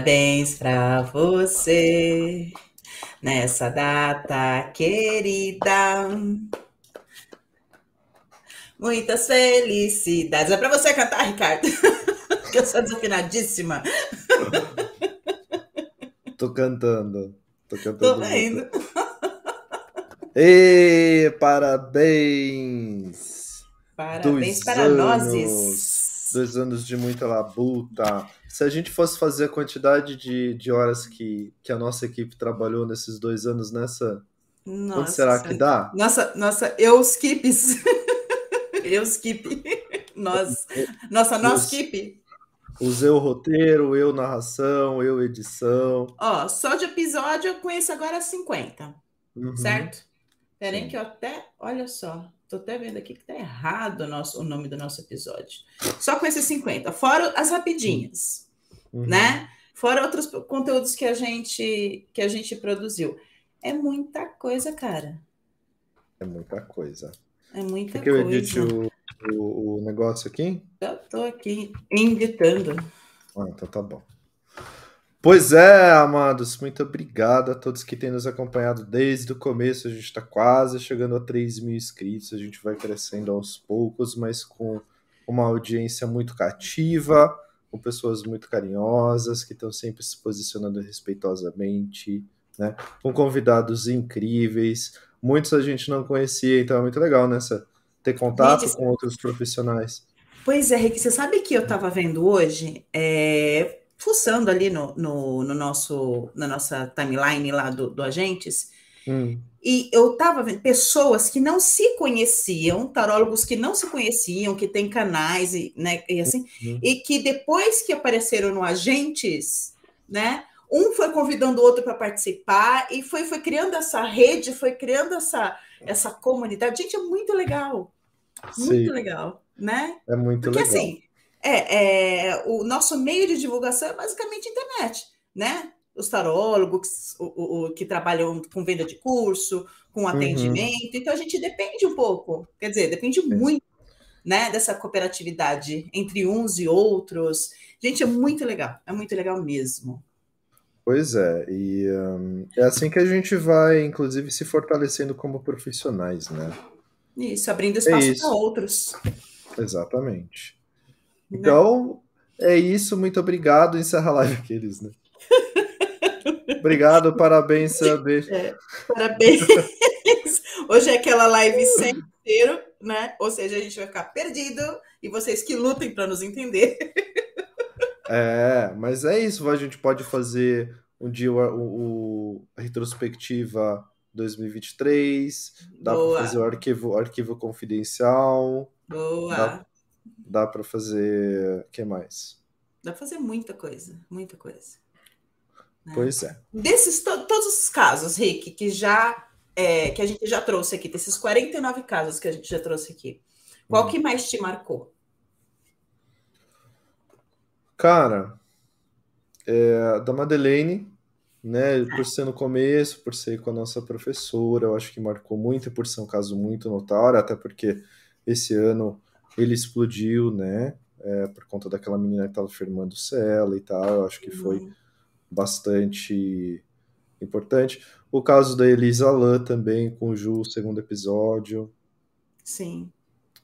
Parabéns para você nessa data querida. Muitas felicidades. É para você cantar, Ricardo, que eu sou desafinadíssima. Tô cantando. Tô cantando. Tô vendo. E parabéns! Parabéns para nós. Dois anos de muita labuta. Se a gente fosse fazer a quantidade de, de horas que, que a nossa equipe trabalhou nesses dois anos nessa. Nossa, quanto será que dá? Nossa, nossa, eu skips. eu skip. Nós, nossa, nós skip. Usei o roteiro, eu narração, eu edição. Ó, só de episódio eu conheço agora 50. Uhum. Certo? Peraí que eu até, olha só, tô até vendo aqui que tá errado o, nosso, o nome do nosso episódio. Só com esses 50, fora as rapidinhas, uhum. né? Fora outros conteúdos que a gente que a gente produziu. É muita coisa, cara. É muita coisa. É muita Quer que coisa. eu edite o, o, o negócio aqui? Eu tô aqui editando. Ah, então tá bom. Pois é, amados, muito obrigado a todos que têm nos acompanhado desde o começo. A gente está quase chegando a 3 mil inscritos. A gente vai crescendo aos poucos, mas com uma audiência muito cativa, com pessoas muito carinhosas que estão sempre se posicionando respeitosamente, né? Com convidados incríveis. Muitos a gente não conhecia, então é muito legal nessa né? ter contato gente, com outros profissionais. Pois é, Rick, você sabe que eu estava vendo hoje? É, fuçando ali no, no, no, nosso, na nossa timeline lá do, do Agentes, hum. E eu estava vendo pessoas que não se conheciam, tarólogos que não se conheciam, que têm canais e, né, e assim, uhum. e que depois que apareceram no Agentes, né, um foi convidando o outro para participar e foi, foi criando essa rede, foi criando essa, essa comunidade. Gente, é muito legal. Muito Sim. legal, né? É muito Porque, legal. assim, é, é, o nosso meio de divulgação é basicamente internet, né? Os tarólogos o, o, que trabalham com venda de curso, com uhum. atendimento. Uhum. Então a gente depende um pouco, quer dizer, depende muito, né, dessa cooperatividade entre uns e outros. Gente, é muito legal, é muito legal mesmo. Pois é, e um, é assim que a gente vai, inclusive, se fortalecendo como profissionais, né? Isso, abrindo espaço é para outros. Exatamente. Então, é isso. Muito obrigado. Encerra a live aqueles, né? Obrigado, parabéns, Beijo. É, parabéns. Hoje é aquela live sem inteiro, né? Ou seja, a gente vai ficar perdido e vocês que lutem para nos entender. É, mas é isso. A gente pode fazer um dia o, o a retrospectiva 2023, dá para fazer o arquivo, arquivo confidencial. Boa. Dá, dá para fazer. O que mais? Dá para fazer muita coisa, muita coisa. Né? Pois é. Desses to todos os casos, Rick, que já é, que a gente já trouxe aqui, desses 49 casos que a gente já trouxe aqui, qual hum. que mais te marcou? Cara, é, da Madeleine, né? Por ser no começo, por ser com a nossa professora, eu acho que marcou muito e por ser um caso muito notório, até porque esse ano ele explodiu, né? É, por conta daquela menina que estava firmando cela e tal. Eu acho que foi uhum. Bastante importante. O caso da Elisa Lam também, com o Ju, segundo episódio. Sim.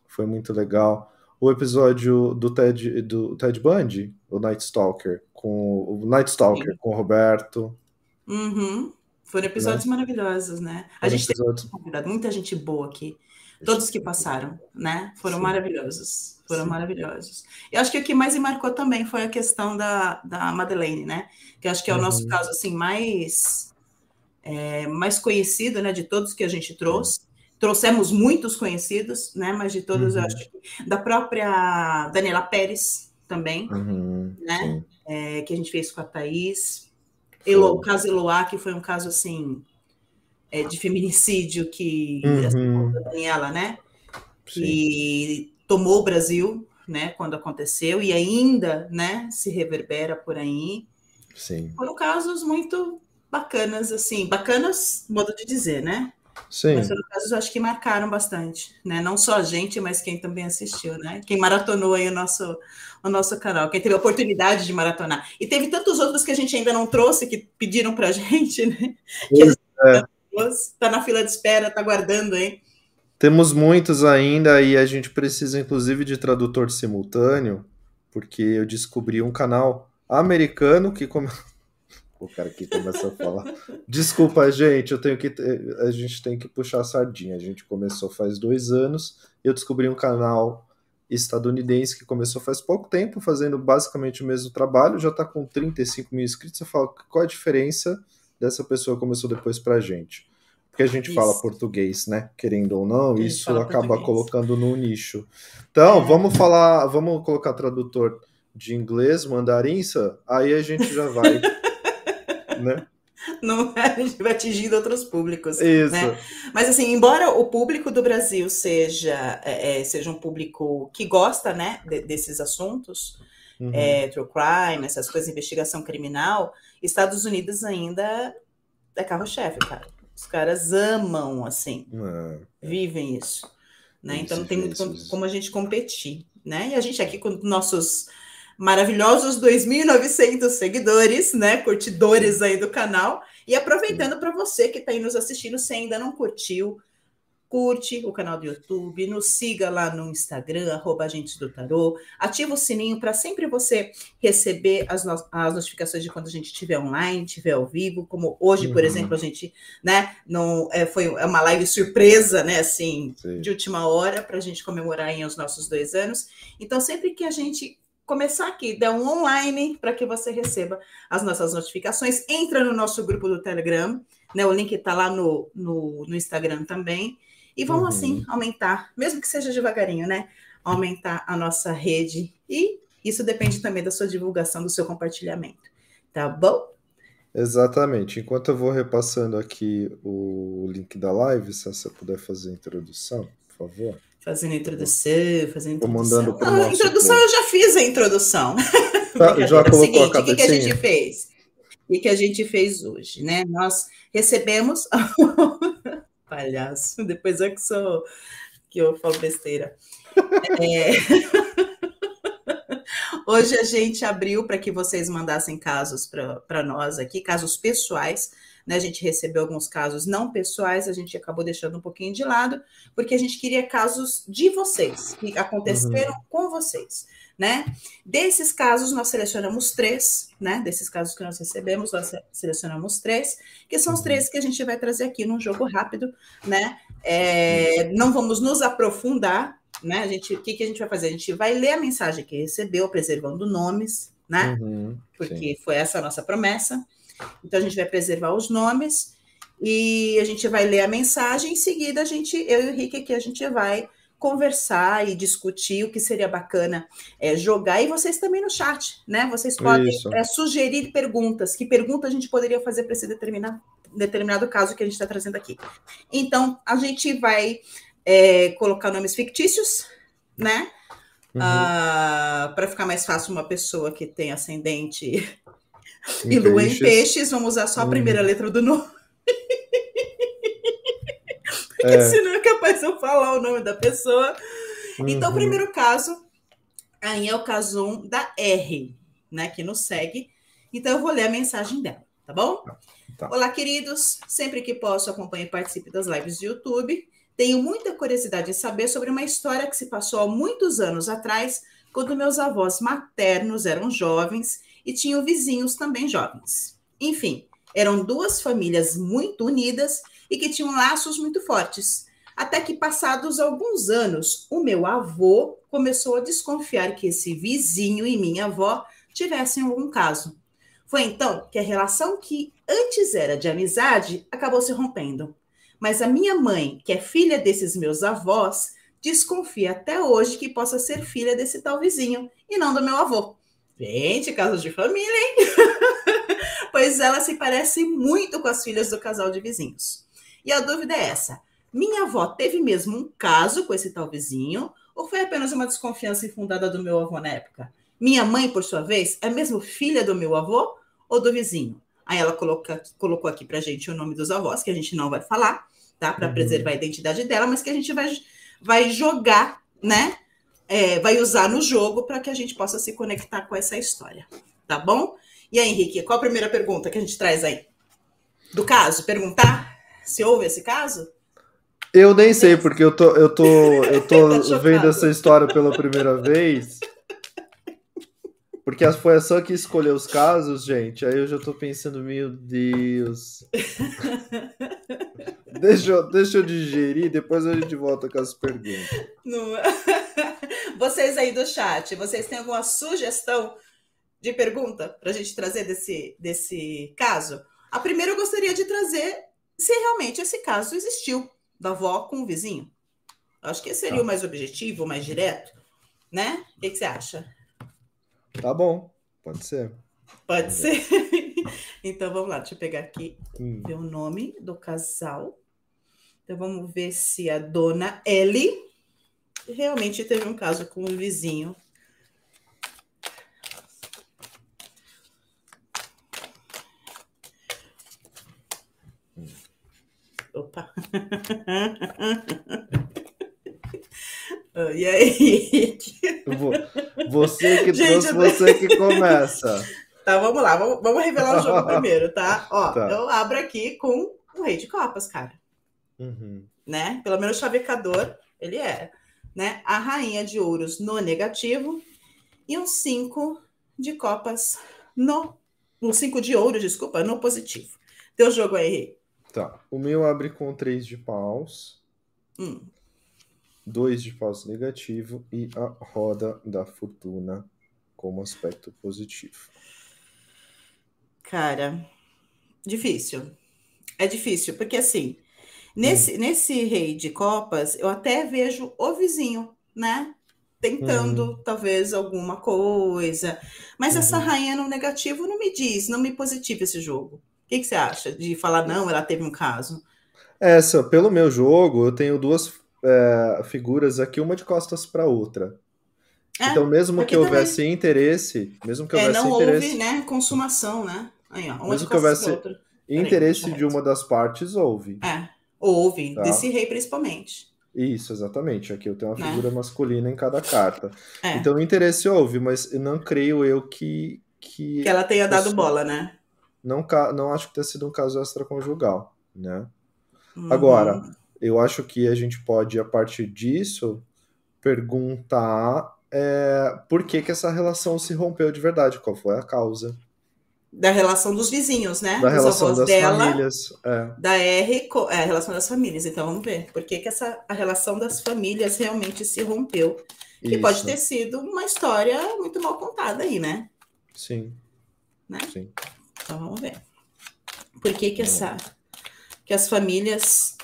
Foi muito legal. O episódio do Ted, do Ted Bundy, o Night Stalker, com o Night Stalker Sim. com o Roberto. Uhum. Foram episódios né? maravilhosos, né? A gente episódios... teve muita gente boa aqui. Todos que passaram, né? Foram Sim. maravilhosos. Foram Sim. maravilhosos. Eu acho que o que mais me marcou também foi a questão da, da Madeleine, né? Que acho que é o uhum. nosso caso assim mais é, mais conhecido, né? De todos que a gente trouxe. Uhum. Trouxemos muitos conhecidos, né? Mas de todos, uhum. eu acho que da própria Daniela Pérez também, uhum. né? É, que a gente fez com a Thaís. Elo, o caso Eloá, que foi um caso assim é, de feminicídio que uhum. a Daniela, né? Que Sim. tomou o Brasil, né? Quando aconteceu e ainda, né? Se reverbera por aí. Sim. Foram casos muito bacanas, assim, bacanas, modo de dizer, né? Sim. Mas foram casos, acho que marcaram bastante, né? Não só a gente, mas quem também assistiu, né? Quem maratonou aí o nosso, o nosso canal, quem teve a oportunidade de maratonar. E teve tantos outros que a gente ainda não trouxe, que pediram pra gente, né? Que é. Tá na fila de espera, tá guardando aí. Temos muitos ainda e a gente precisa, inclusive, de tradutor simultâneo, porque eu descobri um canal americano que como o cara que começou a falar. Desculpa, gente, eu tenho que a gente tem que puxar a sardinha. A gente começou faz dois anos. Eu descobri um canal estadunidense que começou faz pouco tempo, fazendo basicamente o mesmo trabalho, já está com 35 mil inscritos. Eu falo, qual a diferença dessa pessoa começou depois para a gente? Porque a gente isso. fala português, né? Querendo ou não, isso acaba português. colocando no nicho. Então, é. vamos falar, vamos colocar tradutor de inglês, mandarinça, aí a gente já vai né? Não a gente vai atingindo outros públicos. Isso. Né? Mas assim, embora o público do Brasil seja, é, é seja um público que gosta né, de, desses assuntos, uhum. é, true crime, essas coisas, investigação criminal, Estados Unidos ainda é carro-chefe, cara. Os caras amam, assim, é. vivem isso. Né? Então não tem muito como, como a gente competir. Né? E a gente aqui com nossos maravilhosos 2.900 seguidores, né, curtidores aí do canal. E aproveitando para você que está aí nos assistindo, se ainda não curtiu, curte o canal do YouTube, nos siga lá no Instagram, arroba Agentes do Tarô, ativa o sininho para sempre você receber as, no as notificações de quando a gente estiver online, estiver ao vivo, como hoje, uhum. por exemplo, a gente, né, não, é, foi é uma live surpresa, né, assim, Sim. de última hora, para a gente comemorar em os nossos dois anos. Então, sempre que a gente começar aqui, dá um online para que você receba as nossas notificações. Entra no nosso grupo do Telegram, né? O link está lá no, no, no, Instagram também. E vamos uhum. assim aumentar, mesmo que seja devagarinho, né? Aumentar a nossa rede. E isso depende também da sua divulgação, do seu compartilhamento. Tá bom? Exatamente. Enquanto eu vou repassando aqui o link da live, se você puder fazer a introdução, por favor. Fazendo introdução, fazendo introdução. Não, a introdução eu já fiz a introdução. Tá, já colocou seguinte, a O que, que a gente fez? O que, que a gente fez hoje, né? Nós recebemos... Palhaço, depois é que sou que eu falo besteira. É... Hoje a gente abriu para que vocês mandassem casos para nós aqui, casos pessoais, né? A gente recebeu alguns casos não pessoais, a gente acabou deixando um pouquinho de lado, porque a gente queria casos de vocês, que aconteceram uhum. com vocês. Né? Desses casos, nós selecionamos três, né? Desses casos que nós recebemos, nós selecionamos três, que são os três uhum. que a gente vai trazer aqui num jogo rápido, né? É, não vamos nos aprofundar, né? A gente, o que, que a gente vai fazer? A gente vai ler a mensagem que recebeu, preservando nomes, né? Uhum, Porque foi essa a nossa promessa. Então a gente vai preservar os nomes e a gente vai ler a mensagem, em seguida a gente, eu e o Rick aqui, a gente vai conversar e discutir o que seria bacana é, jogar, e vocês também no chat, né? Vocês podem é, sugerir perguntas, que pergunta a gente poderia fazer para esse determinado, determinado caso que a gente está trazendo aqui. Então, a gente vai é, colocar nomes fictícios, né? Uhum. Ah, para ficar mais fácil uma pessoa que tem ascendente em e lua peixes. em peixes, vamos usar só a primeira uhum. letra do nome. Porque é. senão é capaz de eu falar o nome da pessoa. Uhum. Então, o uhum. primeiro caso aí é o caso 1 da R, né? Que nos segue. Então, eu vou ler a mensagem dela, tá bom? Tá. Olá, queridos. Sempre que posso, acompanhe e participe das lives do YouTube. Tenho muita curiosidade em saber sobre uma história que se passou há muitos anos atrás, quando meus avós maternos eram jovens e tinham vizinhos também jovens. Enfim, eram duas famílias muito unidas e que tinham laços muito fortes. Até que, passados alguns anos, o meu avô começou a desconfiar que esse vizinho e minha avó tivessem algum caso. Foi então que a relação que antes era de amizade acabou se rompendo. Mas a minha mãe, que é filha desses meus avós, desconfia até hoje que possa ser filha desse tal vizinho e não do meu avô. Gente, casos de família, hein? pois ela se parece muito com as filhas do casal de vizinhos. E a dúvida é essa: minha avó teve mesmo um caso com esse tal vizinho ou foi apenas uma desconfiança infundada do meu avô na época? Minha mãe, por sua vez, é mesmo filha do meu avô ou do vizinho? Aí ela coloca, colocou aqui pra gente o nome dos avós, que a gente não vai falar, tá? Para uhum. preservar a identidade dela, mas que a gente vai, vai jogar, né? É, vai usar no jogo para que a gente possa se conectar com essa história, tá bom? E aí, Henrique, qual a primeira pergunta que a gente traz aí? Do caso? Perguntar se houve esse caso? Eu nem sei, porque eu tô, eu tô, eu tô tá vendo essa história pela primeira vez. Porque foi a só que escolheu os casos, gente. Aí eu já tô pensando, meu Deus. deixa, eu, deixa eu digerir, depois a gente volta com as perguntas. Não... Vocês aí do chat, vocês têm alguma sugestão de pergunta para a gente trazer desse, desse caso? A primeira eu gostaria de trazer se realmente esse caso existiu, da avó com o vizinho. Acho que seria tá. o mais objetivo, o mais direto, né? O que, que você acha? Tá bom, pode ser. Pode ser. então vamos lá, deixa eu pegar aqui hum. o nome do casal. Então vamos ver se a dona Ellie realmente teve um caso com o vizinho. Opa! e aí? Você que Gente, trouxe, você que começa. Tá, vamos lá, vamos, vamos revelar o jogo primeiro, tá? Ó, tá. eu abro aqui com o rei de copas, cara. Uhum. Né? Pelo menos chavecador, ele é né? A rainha de ouros no negativo e um cinco de copas no. Um cinco de ouro, desculpa, no positivo. Teu jogo aí, Tá. O meu abre com três de paus. Hum. Dois de paus negativo e a roda da fortuna como aspecto positivo. Cara, difícil. É difícil, porque assim, Nesse, hum. nesse rei de copas, eu até vejo o vizinho, né? Tentando hum. talvez alguma coisa. Mas uhum. essa rainha no negativo não me diz, não me positiva esse jogo. O que, que, você acha de falar, não, ela teve um caso? Essa, pelo meu jogo, eu tenho duas é, figuras aqui, uma de costas para outra. É, então, mesmo que houvesse também... interesse, mesmo que é, houvesse é, não interesse. houve, né, consumação, né? Aí, ó, mesmo que houvesse interesse de uma das partes, houve. É. Houve, tá? desse rei principalmente. Isso, exatamente. Aqui eu tenho uma né? figura masculina em cada carta. É. Então interesse houve, mas não creio eu que. Que, que ela tenha dado bola, né? Não, não acho que tenha sido um caso extraconjugal, né? Uhum. Agora, eu acho que a gente pode, a partir disso, perguntar é, por que, que essa relação se rompeu de verdade, qual foi a causa da relação dos vizinhos, né? Da Dos relação das dela, famílias. É. Da R, é, a relação das famílias. Então vamos ver por que, que essa, a relação das famílias realmente se rompeu. Que Isso. pode ter sido uma história muito mal contada aí, né? Sim. Né? Sim. Então vamos ver. Por que, que essa que as famílias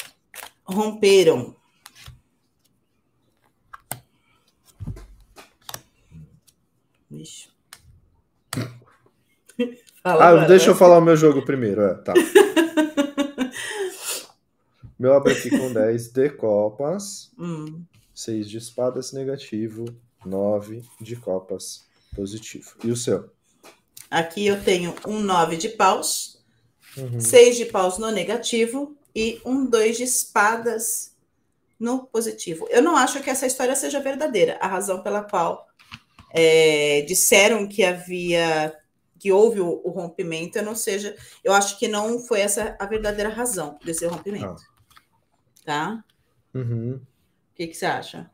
romperam? Vixe. Fala, ah, deixa eu falar o meu jogo primeiro. É, tá. meu abre aqui com 10 de copas, hum. 6 de espadas negativo, 9 de copas positivo. E o seu? Aqui eu tenho um 9 de paus, uhum. 6 de paus no negativo e um 2 de espadas no positivo. Eu não acho que essa história seja verdadeira. A razão pela qual é, disseram que havia que houve o, o, rompimento, eu não seja, eu acho que não foi essa a verdadeira razão desse rompimento. Ah. Tá? Uhum. O que, que você acha?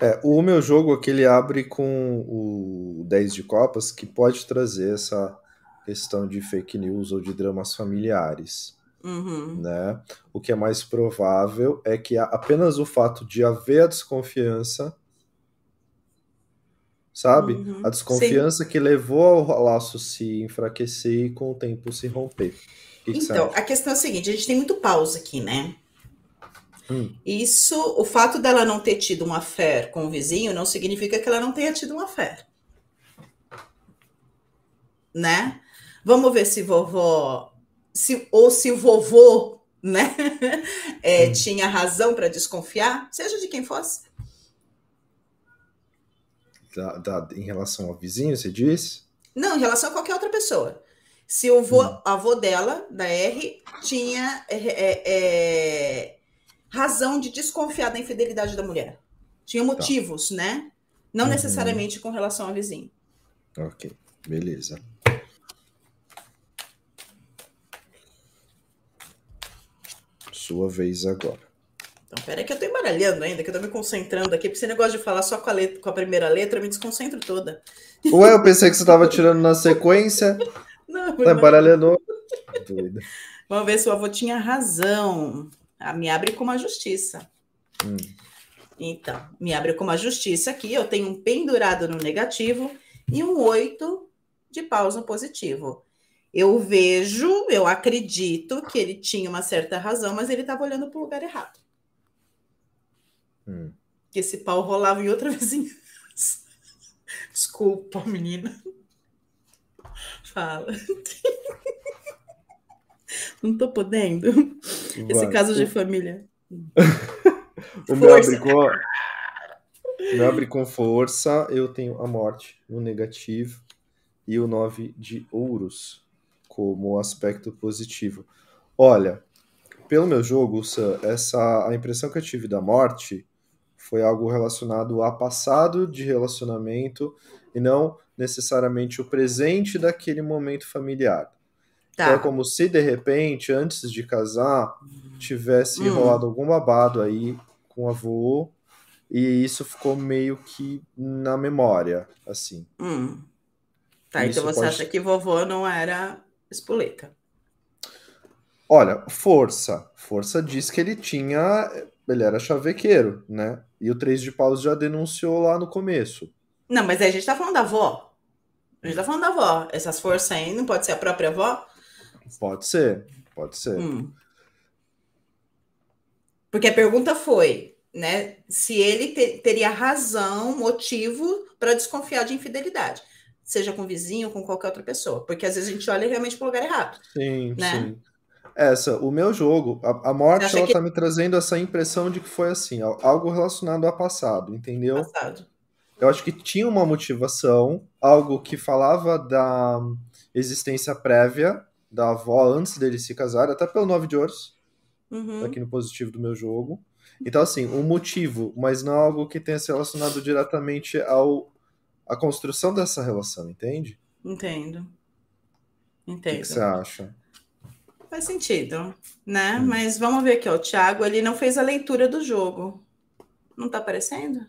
É, o meu jogo aqui ele abre com o 10 de copas, que pode trazer essa questão de fake news ou de dramas familiares. Uhum. Né? O que é mais provável é que apenas o fato de haver a desconfiança sabe? Uhum, a desconfiança sim. que levou ao laço se enfraquecer e com o tempo se romper. Que então, que a questão é a seguinte: a gente tem muito pausa aqui, né? Hum. Isso, o fato dela não ter tido uma fé com o vizinho não significa que ela não tenha tido uma fé. Né? Vamos ver se vovó, se, ou se o vovô, né, é, hum. tinha razão para desconfiar, seja de quem fosse da, da, em relação ao vizinho, você diz? Não, em relação a qualquer outra pessoa. se o vô, hum. avô dela, da R, tinha é, é, é, razão de desconfiar da infidelidade da mulher. Tinha tá. motivos, tá. né? Não uhum. necessariamente com relação ao vizinho. Ok, beleza. Sua vez agora. Então, peraí que eu tô embaralhando ainda, que eu tô me concentrando aqui, porque esse negócio de falar só com a, letra, com a primeira letra, eu me desconcentro toda. Ué, eu pensei que você tava tirando na sequência. Não, tá embaralhando. Vamos ver se o avô tinha razão. Ah, me abre com uma justiça. Hum. Então, me abre com uma justiça aqui. Eu tenho um pendurado no negativo e um oito de paus no positivo. Eu vejo, eu acredito que ele tinha uma certa razão, mas ele estava olhando para o lugar errado. Hum. Que esse pau rolava em outra vizinhança. Desculpa, menina. Fala. Não tô podendo. Vai. Esse caso de família. o meu abre, com, meu abre com força. Eu tenho a morte no negativo e o nove de ouros como aspecto positivo. Olha, pelo meu jogo, essa a impressão que eu tive da morte foi algo relacionado a passado de relacionamento e não necessariamente o presente daquele momento familiar. Tá. Então é como se de repente, antes de casar, tivesse hum. rolado algum babado aí com o avô e isso ficou meio que na memória, assim. Hum. Tá, isso então você pode... acha que vovô não era espoleta? Olha, força. Força diz que ele tinha. Ele era chavequeiro, né? E o Três de Paus já denunciou lá no começo. Não, mas aí a gente tá falando da avó. A gente tá falando da avó. Essas forças aí não pode ser a própria avó? Pode ser, pode ser. Hum. Porque a pergunta foi, né, se ele te, teria razão, motivo para desconfiar de infidelidade, seja com o vizinho ou com qualquer outra pessoa, porque às vezes a gente olha realmente para o lugar errado. Sim, né? sim. Essa, o meu jogo, a, a morte, ela que... tá me trazendo essa impressão de que foi assim, algo relacionado ao passado, entendeu? Passado. Eu acho que tinha uma motivação, algo que falava da existência prévia da avó antes dele se casar, até pelo nove de ouros, uhum. aqui no positivo do meu jogo. Então, assim, um motivo, mas não algo que tenha se relacionado diretamente ao a construção dessa relação, entende? Entendo. Entendo. O que você acha? Faz sentido, né? Hum. Mas vamos ver aqui, ó. O Thiago, ele não fez a leitura do jogo. Não tá aparecendo?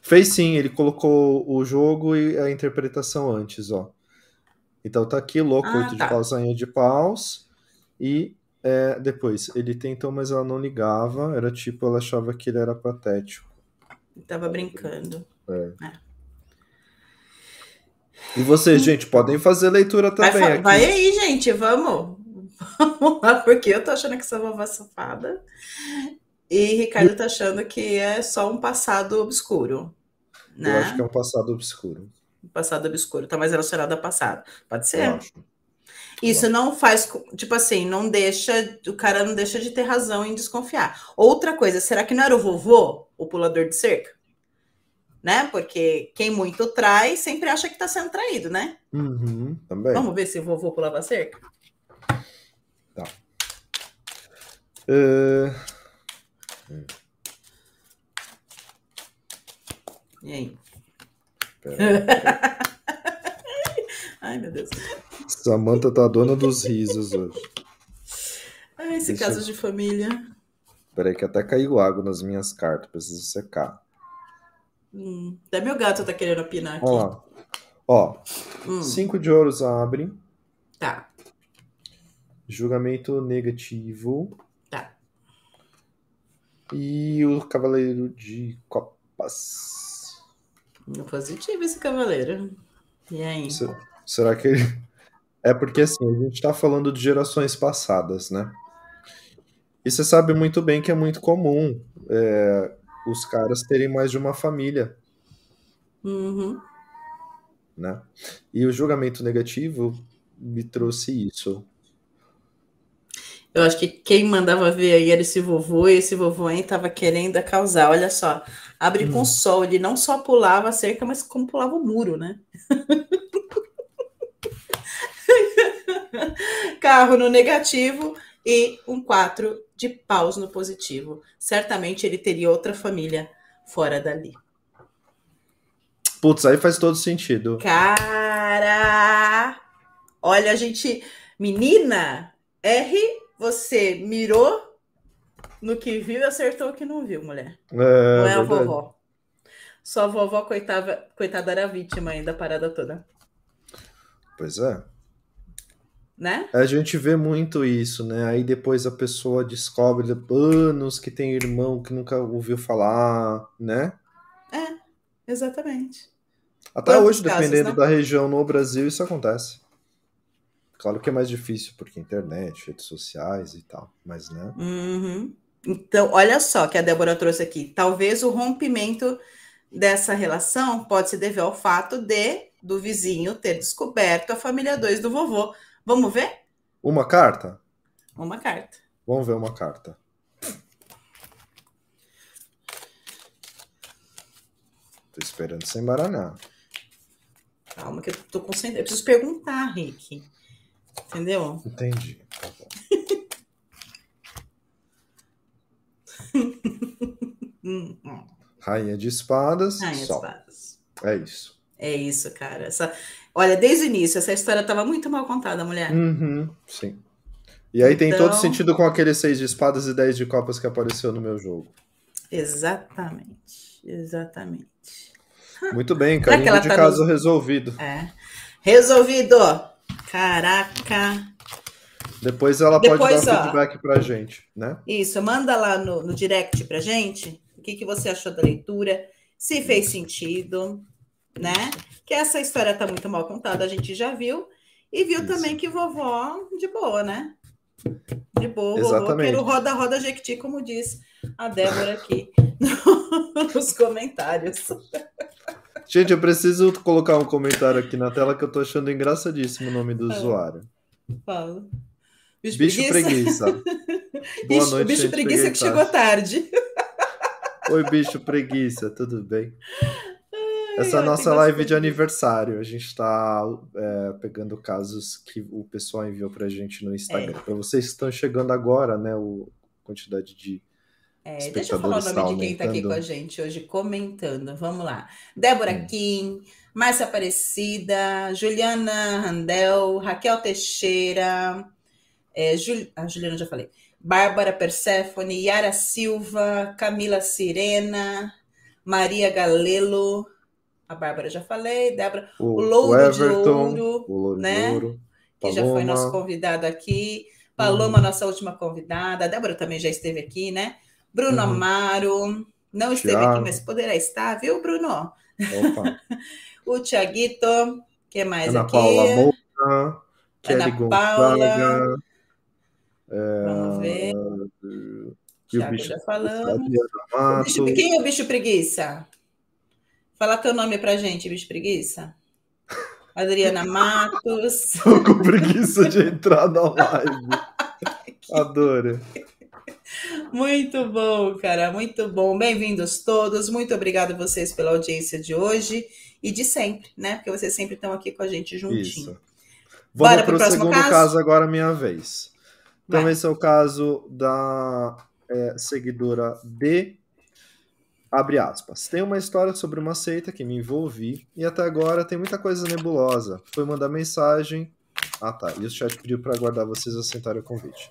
Fez sim, ele colocou o jogo e a interpretação antes, ó. Então tá aqui, louco, ah, 8 tá. de paus, rainha de paus. E é, depois, ele tentou, mas ela não ligava. Era tipo, ela achava que ele era patético. Ele tava brincando. É. é. E vocês, gente, podem fazer leitura também. Vai, vai aí, gente, vamos. Vamos lá, porque eu tô achando que sou uma safada. E Ricardo tá achando que é só um passado obscuro. Né? Eu acho que é um passado obscuro. Passado obscuro, tá mais relacionado ao passado. Pode ser. Isso não faz, tipo assim, não deixa, o cara não deixa de ter razão em desconfiar. Outra coisa, será que não era o vovô, o pulador de cerca? Né? Porque quem muito trai sempre acha que tá sendo traído, né? Uhum, também. Vamos ver se o vovô pulava cerca? Tá. Uh... E aí? Ai, meu Deus. Samanta tá dona dos risos hoje. Ai, esse Deixa... caso de família. Peraí, que até caiu água nas minhas cartas, preciso secar. Hum, até meu gato tá querendo opinar aqui. Ó, ó hum. cinco de ouros abre. Tá. Julgamento negativo. Tá. E o Cavaleiro de Copas. Positivo esse cavaleiro. E aí? Será que ele. É porque assim, a gente tá falando de gerações passadas, né? E você sabe muito bem que é muito comum é, os caras terem mais de uma família. Uhum. Né? E o julgamento negativo me trouxe isso. Eu acho que quem mandava ver aí era esse vovô, e esse vovô aí tava querendo causar. Olha só, abre hum. com sol, ele não só pulava a cerca, mas como pulava o muro, né? carro no negativo e um 4 de paus no positivo. Certamente ele teria outra família fora dali. Putz, aí faz todo sentido. Cara! Olha, a gente. Menina, R, você mirou no que viu e acertou o que não viu, mulher. É, não é verdade. a vovó. Só a vovó, coitada, coitada, era vítima ainda da parada toda. Pois é. Né? A gente vê muito isso, né? Aí depois a pessoa descobre anos que tem irmão que nunca ouviu falar, né? É, exatamente. Até Quantos hoje, casos, dependendo né? da região no Brasil, isso acontece. Claro que é mais difícil porque internet, redes sociais e tal, mas né? Uhum. Então, olha só que a Débora trouxe aqui. Talvez o rompimento dessa relação pode se dever ao fato de do vizinho ter descoberto a família 2 do vovô. Vamos ver? Uma carta? Uma carta. Vamos ver uma carta. Tô esperando sem embaralhar. Calma, que eu tô concentrado. Eu preciso perguntar, Rick. Entendeu? Entendi. Tá bom. Rainha de espadas. Rainha só. de espadas. É isso. É isso, cara. Essa... Olha, desde o início, essa história estava muito mal contada, mulher. Uhum, sim. E aí então... tem todo então sentido com aquele seis de espadas e dez de copas que apareceu no meu jogo. Exatamente. Exatamente. Muito bem, carinho de tá caso no... resolvido. É. Resolvido! Caraca! Depois ela Depois, pode dar um ó, feedback pra gente, né? Isso, manda lá no, no direct pra gente o que, que você achou da leitura, se fez sentido, né? Que essa história tá muito mal contada, a gente já viu. E viu Isso. também que vovó, de boa, né? De boa, Exatamente. vovô, roda, roda Jequiti, como diz a Débora aqui nos comentários. Gente, eu preciso colocar um comentário aqui na tela que eu tô achando engraçadíssimo o nome do ah, usuário. Fala. Bicho, bicho preguiça. preguiça. Boa noite, Bicho preguiça que chegou tarde. Oi, bicho preguiça, tudo bem? Essa é a nossa live de aniversário. A gente está é, pegando casos que o pessoal enviou para a gente no Instagram. É. Para vocês que estão chegando agora, né? O quantidade de. É, deixa eu falar o nome tá de quem está aqui com a gente hoje comentando. Vamos lá. Débora hum. Kim, Márcia Aparecida, Juliana Randel, Raquel Teixeira, é, Jul... a Juliana já falei. Bárbara Perséfone, Yara Silva, Camila Sirena, Maria Galelo, a Bárbara já falei, Débora, o, o Louro Everton, de Ouro, o Louro né? De Ouro, que já foi nosso convidado aqui. Paloma, uhum. nossa última convidada. A Débora também já esteve aqui, né? Bruno uhum. Amaro, não esteve Thiago. aqui, mas poderá estar, viu, Bruno? o Tiaguito, que mais Ana aqui? Paula Moura, Kelly Ana Paula. É... Vamos ver. Tiago já falamos. Quem é o bicho preguiça? Fala teu nome pra gente, bicho preguiça. Adriana Matos. Tô com preguiça de entrar na live. Adoro. Muito bom, cara, muito bom. Bem-vindos todos. Muito obrigado a vocês pela audiência de hoje e de sempre, né? Porque vocês sempre estão aqui com a gente juntinho. Isso. Vamos para o segundo caso? caso agora, minha vez. Então, Vai. esse é o caso da é, seguidora D Abre aspas. Tem uma história sobre uma seita que me envolvi e até agora tem muita coisa nebulosa. Foi mandar mensagem. Ah, tá. E o chat pediu para aguardar vocês aceitarem o convite.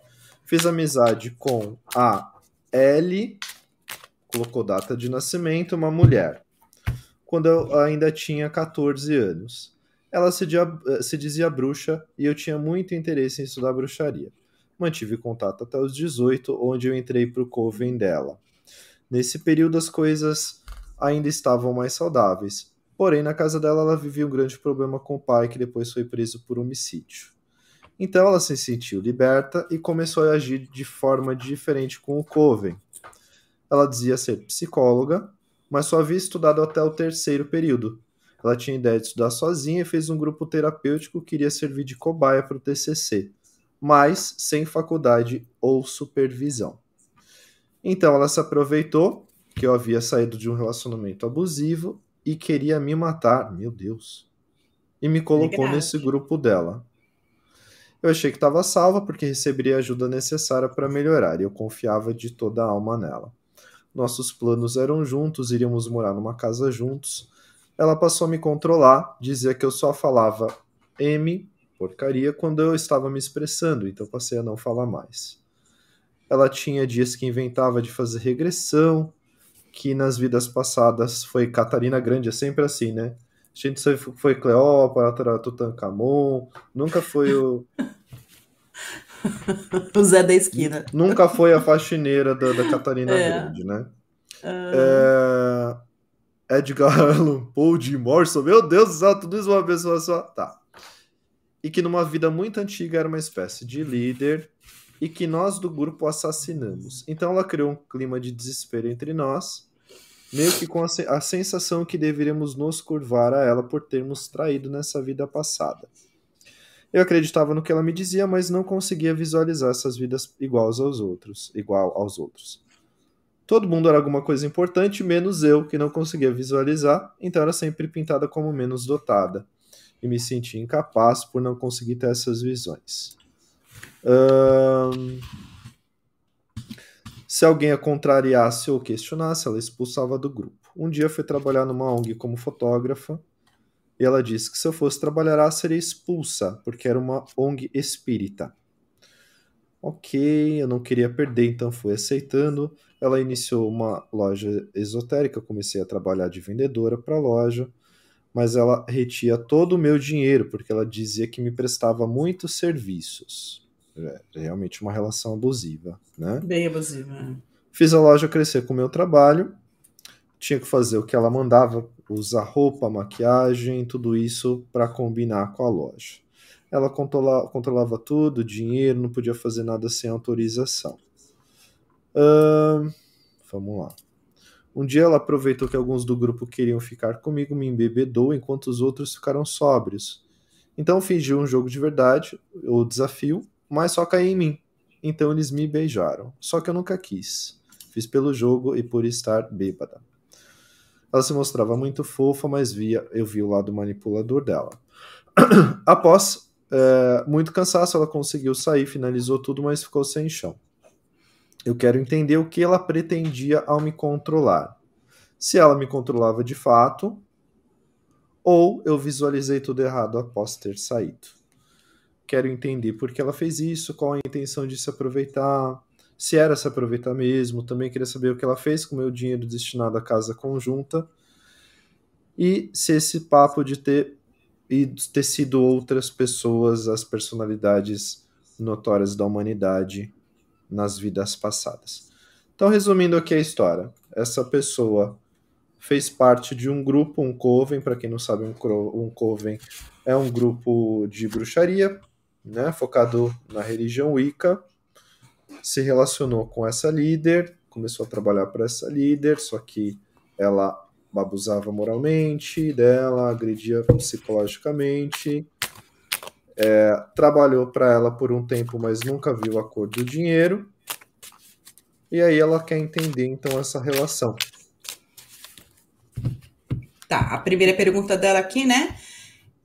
Fiz amizade com a L, colocou data de nascimento, uma mulher, quando eu ainda tinha 14 anos. Ela se, dia, se dizia bruxa e eu tinha muito interesse em estudar bruxaria. Mantive contato até os 18, onde eu entrei para o coven dela. Nesse período as coisas ainda estavam mais saudáveis. Porém, na casa dela ela vivia um grande problema com o pai, que depois foi preso por homicídio. Então ela se sentiu liberta e começou a agir de forma diferente com o Coven. Ela dizia ser psicóloga, mas só havia estudado até o terceiro período. Ela tinha ideia de estudar sozinha e fez um grupo terapêutico que iria servir de cobaia para o TCC, mas sem faculdade ou supervisão. Então ela se aproveitou que eu havia saído de um relacionamento abusivo e queria me matar, meu Deus. E me colocou nesse grupo dela. Eu achei que estava salva porque receberia a ajuda necessária para melhorar e eu confiava de toda a alma nela. Nossos planos eram juntos, iríamos morar numa casa juntos. Ela passou a me controlar, dizia que eu só falava M, porcaria, quando eu estava me expressando, então passei a não falar mais. Ela tinha dias que inventava de fazer regressão, que nas vidas passadas foi Catarina Grande, é sempre assim, né? A gente foi Cleópatra, Tutankhamon, nunca foi o. o Zé da esquina. Nunca foi a faxineira da, da Catarina é. Grande, né? Uh... É... Edgar Allan Poe, Jim Morrison, meu Deus do céu, tudo isso uma pessoa só. Tá. E que numa vida muito antiga era uma espécie de líder e que nós do grupo assassinamos. Então ela criou um clima de desespero entre nós meio que com a, a sensação que deveríamos nos curvar a ela por termos traído nessa vida passada. Eu acreditava no que ela me dizia, mas não conseguia visualizar essas vidas iguais aos outros, igual aos outros. Todo mundo era alguma coisa importante, menos eu, que não conseguia visualizar, então era sempre pintada como menos dotada. E me sentia incapaz por não conseguir ter essas visões. Se alguém a contrariasse ou questionasse, ela expulsava do grupo. Um dia foi trabalhar numa ONG como fotógrafa e ela disse que se eu fosse trabalhar lá seria expulsa, porque era uma ONG espírita. Ok, eu não queria perder, então fui aceitando. Ela iniciou uma loja esotérica, comecei a trabalhar de vendedora para a loja, mas ela retia todo o meu dinheiro, porque ela dizia que me prestava muitos serviços. É realmente uma relação abusiva, né? Bem abusiva. É. Fiz a loja crescer com o meu trabalho, tinha que fazer o que ela mandava, usar roupa, maquiagem, tudo isso para combinar com a loja. Ela controla, controlava tudo, dinheiro, não podia fazer nada sem autorização. Uh, vamos lá. Um dia ela aproveitou que alguns do grupo queriam ficar comigo, me embebedou, enquanto os outros ficaram sóbrios. Então fingiu um jogo de verdade, o desafio, mas só caía em mim. Então eles me beijaram. Só que eu nunca quis. Fiz pelo jogo e por estar bêbada. Ela se mostrava muito fofa, mas via, eu vi o lado manipulador dela. Após é, muito cansaço, ela conseguiu sair, finalizou tudo, mas ficou sem chão. Eu quero entender o que ela pretendia ao me controlar. Se ela me controlava de fato, ou eu visualizei tudo errado após ter saído quero entender por que ela fez isso, qual a intenção de se aproveitar, se era se aproveitar mesmo. Também queria saber o que ela fez com o meu dinheiro destinado à casa conjunta e se esse papo de ter e ter sido outras pessoas as personalidades notórias da humanidade nas vidas passadas. Então, resumindo aqui a história, essa pessoa fez parte de um grupo, um coven, para quem não sabe, um, um coven é um grupo de bruxaria né, focado na religião Wicca, se relacionou com essa líder, começou a trabalhar para essa líder, só que ela abusava moralmente dela, agredia psicologicamente, é, trabalhou para ela por um tempo, mas nunca viu a cor do dinheiro. E aí ela quer entender então essa relação. Tá, a primeira pergunta dela aqui, né?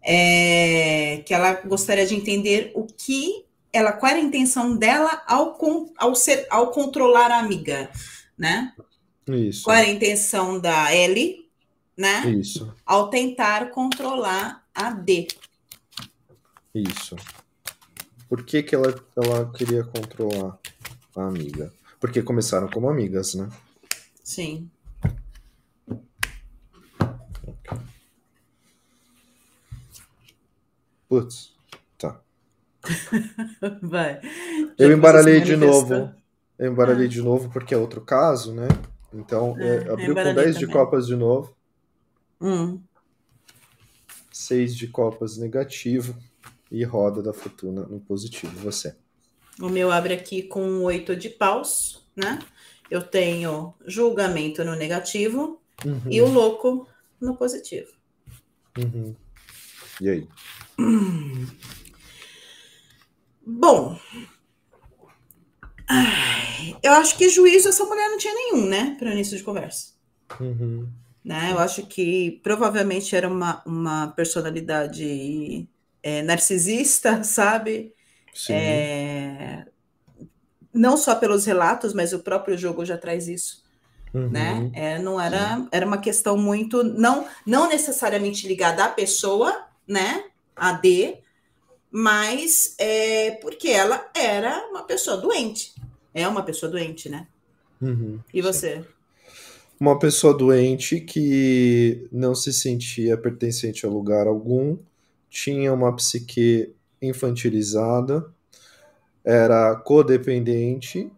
É, que ela gostaria de entender o que ela, qual era a intenção dela ao, ao, ser, ao controlar a amiga, né? Isso. Qual era a intenção da Ellie, né? Isso. Ao tentar controlar a D. Isso. Por que, que ela, ela queria controlar a amiga? Porque começaram como amigas, né? Sim. Putz, tá. Vai. Eu embaralhei de novo. Eu embaralhei ah. de novo porque é outro caso, né? Então, é, é abriu com 10 de copas de novo. Hum. 6 de copas negativo e roda da fortuna no positivo. Você. O meu abre aqui com 8 de paus, né? Eu tenho julgamento no negativo uhum. e o louco no positivo. Uhum. E aí? Bom, eu acho que juízo essa mulher não tinha nenhum, né, para início de conversa. Uhum. Né? Eu acho que provavelmente era uma, uma personalidade é, narcisista, sabe? É, não só pelos relatos, mas o próprio jogo já traz isso. Uhum. Né? É, não era, era uma questão muito não não necessariamente ligada à pessoa, né? A D, mas é porque ela era uma pessoa doente. É uma pessoa doente, né? Uhum, e você? Sim. Uma pessoa doente que não se sentia pertencente a lugar algum, tinha uma psique infantilizada, era codependente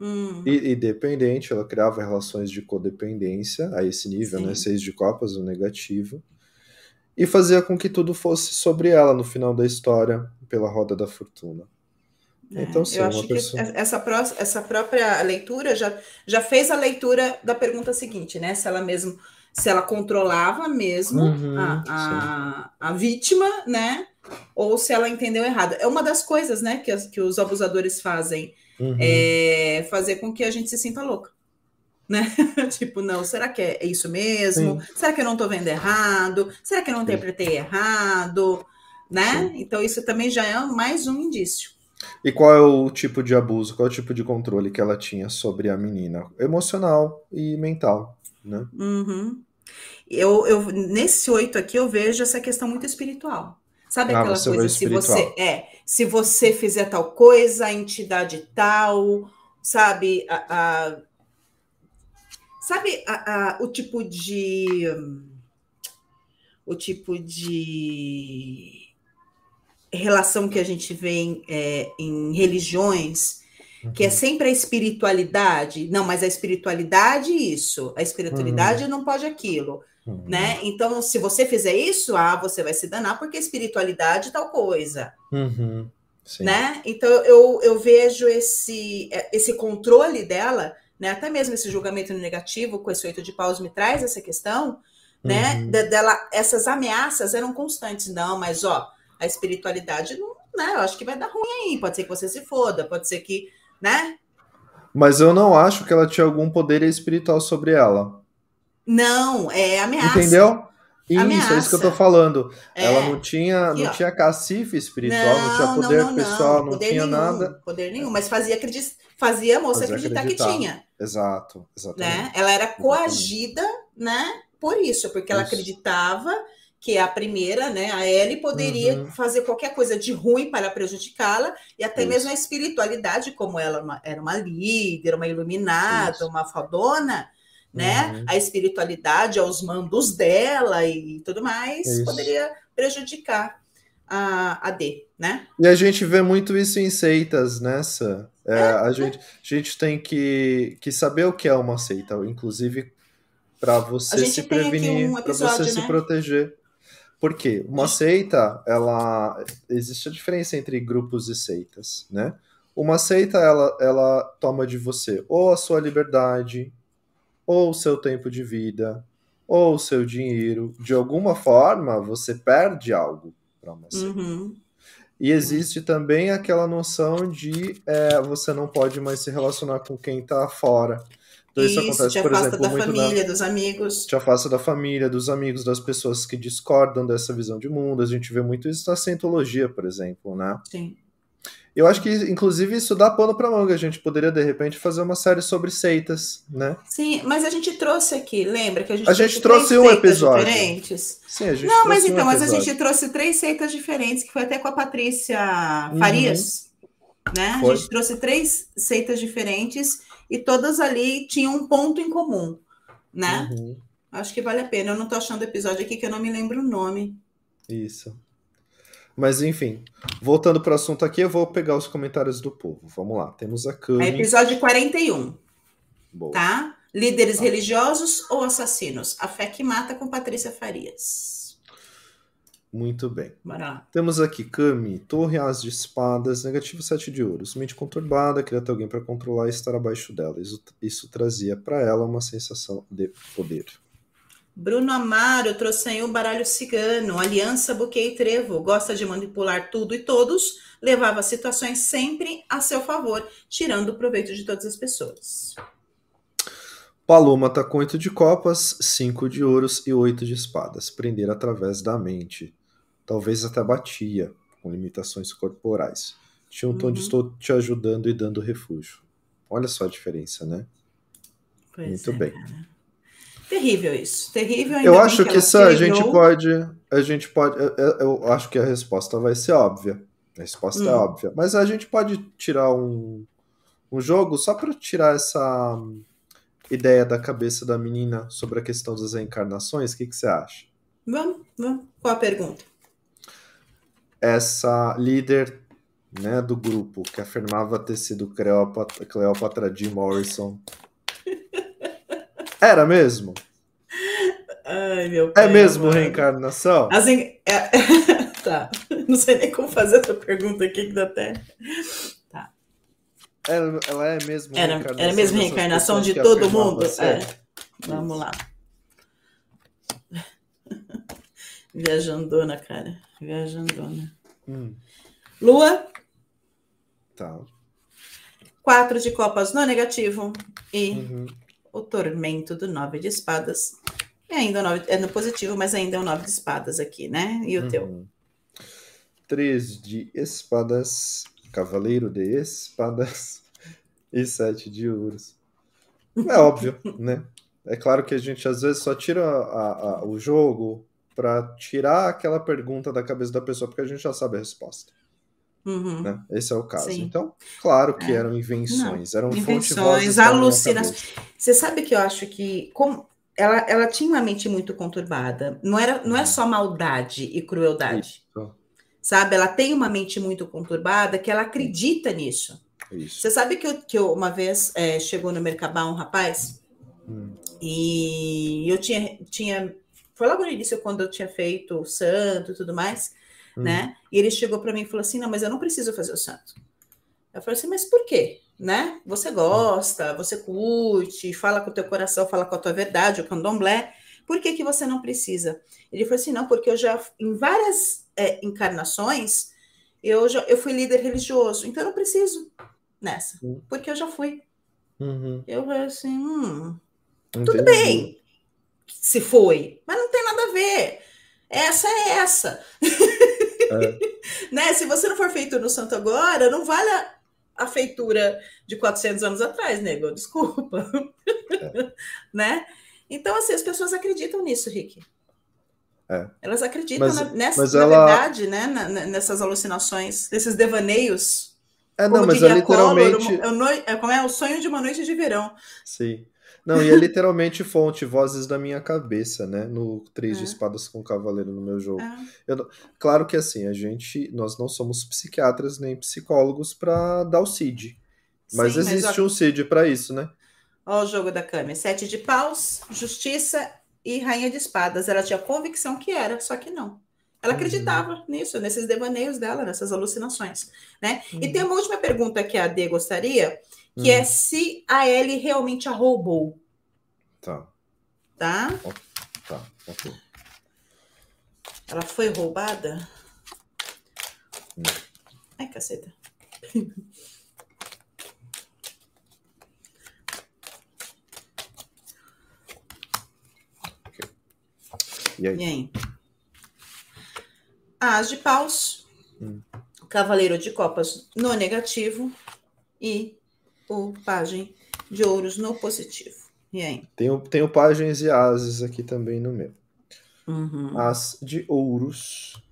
hum. e, e, dependente, ela criava relações de codependência a esse nível, né? Sim. né? Seis de copas, o negativo e fazia com que tudo fosse sobre ela no final da história, pela roda da fortuna. É, então, sim, eu acho pessoa... que essa, pró essa própria leitura já, já fez a leitura da pergunta seguinte, né? Se ela mesmo, se ela controlava mesmo uhum, a, a, a, vítima, né? Ou se ela entendeu errado. É uma das coisas, né, que, as, que os abusadores fazem, uhum. é fazer com que a gente se sinta louca né? tipo, não, será que é isso mesmo? Sim. Será que eu não estou vendo errado? Será que eu não interpretei errado? Né? Sim. Então, isso também já é mais um indício. E qual é o tipo de abuso, qual é o tipo de controle que ela tinha sobre a menina? Emocional e mental, né? Uhum. Eu, eu, nesse oito aqui, eu vejo essa questão muito espiritual. Sabe ah, aquela coisa, se você é, se você fizer tal coisa, a entidade tal, sabe, a, a Sabe a, a, o tipo de. O tipo de relação que a gente vê em, é, em religiões, uhum. que é uhum. sempre a espiritualidade. Não, mas a espiritualidade, isso. A espiritualidade uhum. não pode aquilo. Uhum. Né? Então, se você fizer isso, ah, você vai se danar porque a espiritualidade é tal coisa. Uhum. Né? Então eu, eu vejo esse, é, esse controle dela né? Até mesmo esse julgamento negativo com esse oito de paus me traz essa questão, né? Uhum. dela, essas ameaças eram constantes. Não, mas ó, a espiritualidade não, né? Eu acho que vai dar ruim aí. Pode ser que você se foda, pode ser que, né? Mas eu não acho que ela tinha algum poder espiritual sobre ela. Não, é ameaça. Entendeu? Isso, Ameaça. é isso que eu tô falando. É. Ela não tinha, Aqui, não tinha cacife espiritual, não, não tinha poder não, não, pessoal, não, poder tinha nenhum, nada. Poder nenhum, mas fazia, fazia a moça fazia acreditar, acreditar, que tinha. Exato, exatamente. Né? Ela era coagida, né? Por isso, porque ela isso. acreditava que a primeira, né, a Ellie poderia uhum. fazer qualquer coisa de ruim para prejudicá-la, e até isso. mesmo a espiritualidade, como ela era uma líder, uma iluminada, isso. uma fadona, né? Uhum. A espiritualidade aos mandos dela e tudo mais isso. poderia prejudicar a, a D, né? E a gente vê muito isso em seitas nessa. É, é, a, é. gente, a gente tem que, que saber o que é uma seita, inclusive para você se prevenir, um para você né? se proteger. Porque uma seita, ela existe a diferença entre grupos e seitas, né? Uma seita ela, ela toma de você ou a sua liberdade, ou o seu tempo de vida, ou o seu dinheiro. De alguma forma, você perde algo para uma. Uhum. E existe também aquela noção de é, você não pode mais se relacionar com quem está fora. Então isso, isso acontece, por exemplo, da muito família, na... dos amigos. Te afasta da família, dos amigos, das pessoas que discordam dessa visão de mundo. A gente vê muito isso na cientologia, por exemplo, né? Sim. Eu acho que, inclusive, isso dá pano para manga. A gente poderia, de repente, fazer uma série sobre seitas, né? Sim, mas a gente trouxe aqui, lembra que a gente, a gente trouxe um episódio. diferentes? Sim, a gente Não, mas então, um mas a gente trouxe três seitas diferentes, que foi até com a Patrícia Farias, uhum. né? Foi. A gente trouxe três seitas diferentes e todas ali tinham um ponto em comum, né? Uhum. Acho que vale a pena. Eu não tô achando o episódio aqui que eu não me lembro o nome. Isso. Mas enfim, voltando para o assunto aqui, eu vou pegar os comentários do povo. Vamos lá, temos a Cami. É episódio 41. Boa. Tá? Líderes tá. religiosos ou assassinos? A fé que mata com Patrícia Farias. Muito bem. Bora lá. Temos aqui Kami, Torre As de Espadas, negativo 7 de ouros. Mente conturbada, queria ter alguém para controlar e estar abaixo dela. Isso, isso trazia para ela uma sensação de poder. Bruno Amaro trouxe um baralho cigano, aliança, buquê e trevo. Gosta de manipular tudo e todos. Levava situações sempre a seu favor, tirando o proveito de todas as pessoas. Paloma tá com oito de copas, cinco de ouros e oito de espadas. Prender através da mente. Talvez até batia, com limitações corporais. tinha um tom uhum. de estou te ajudando e dando refúgio. Olha só a diferença, né? Pois Muito é, bem. Cara. Terrível isso. Terrível. eu acho que, que isso a gente pode. A gente pode. Eu, eu, acho que a resposta vai ser óbvia. A resposta é hum. é óbvia. Mas a gente pode tirar um, um jogo só para tirar essa ideia da cabeça da menina sobre a questão das reencarnações. O que, que você acha? Vamos, vamos. Qual a pergunta? Essa líder né, do grupo que afirmava ter sido Cleópatra, Cleópatra de Morrison. Era mesmo? Ai, meu é pai, É mesmo mano. reencarnação? Assim, é... tá. Não sei nem como fazer essa pergunta aqui que dá até. Tá. Ela, ela é mesmo era, reencarnação? Era mesmo reencarnação de todo mundo? É. Vamos lá. Viajandona, cara. Viajandona. Hum. Lua. Tá. Quatro de copas no negativo e uhum. O tormento do nove de espadas. E ainda o nove, é no positivo, mas ainda é o nove de espadas aqui, né? E o uhum. teu? Três de espadas, cavaleiro de espadas e sete de ouros. É óbvio, né? É claro que a gente às vezes só tira a, a, o jogo para tirar aquela pergunta da cabeça da pessoa, porque a gente já sabe a resposta. Uhum. Né? Esse é o caso. Sim. Então, claro que é. eram invenções, Não. eram invenções, alucinações. Você sabe que eu acho que como ela, ela tinha uma mente muito conturbada. Não era, não é uhum. só maldade e crueldade. Isso. Sabe? Ela tem uma mente muito conturbada que ela acredita nisso. Isso. Você sabe que, eu, que eu, uma vez é, chegou no Mercabá um rapaz hum. e eu tinha, tinha. Foi logo no início, quando eu tinha feito o santo e tudo mais hum. né? E ele chegou para mim e falou assim: não, mas eu não preciso fazer o santo. Eu falei assim, mas por quê? Né? Você gosta, você curte, fala com o teu coração, fala com a tua verdade, o candomblé. Por que, que você não precisa? Ele falou assim, não, porque eu já, em várias é, encarnações, eu, já, eu fui líder religioso, então eu não preciso nessa, uhum. porque eu já fui. Uhum. Eu falei assim, hum, tudo bem, se foi, mas não tem nada a ver. Essa é essa. É. né? Se você não for feito no santo agora, não vale a, a feitura de 400 anos atrás, nego. Desculpa. É. né? Então, assim, as pessoas acreditam nisso, Rick. É. Elas acreditam mas, na, nessa, mas na ela... verdade, né? Na, nessas alucinações, nesses devaneios. É, não, mas é literalmente. Collor, é, como é o sonho de uma noite de verão. Sim. Não, e é literalmente fonte, vozes da minha cabeça, né? No Três é. de Espadas com Cavaleiro no meu jogo. É. Eu, claro que assim, a gente, nós não somos psiquiatras nem psicólogos para dar o CID. Mas Sim, existe mas, ó, um CID para isso, né? Olha o jogo da Kami. Sete de paus, justiça e rainha de espadas. Ela tinha convicção que era, só que não. Ela uhum. acreditava uhum. nisso, nesses devaneios dela, nessas alucinações, né? Uhum. E tem uma última pergunta que a D gostaria, que é hum. é se a Ellie realmente a roubou. Tá. Tá? Tá, ok. Ela foi roubada? Hum. Ai, caceta. E aí? E aí? As de paus, hum. cavaleiro de copas no negativo e ou pajem de ouros no positivo. E aí? Tenho, tenho páginas e ases aqui também no meu. Uhum. As de ouros,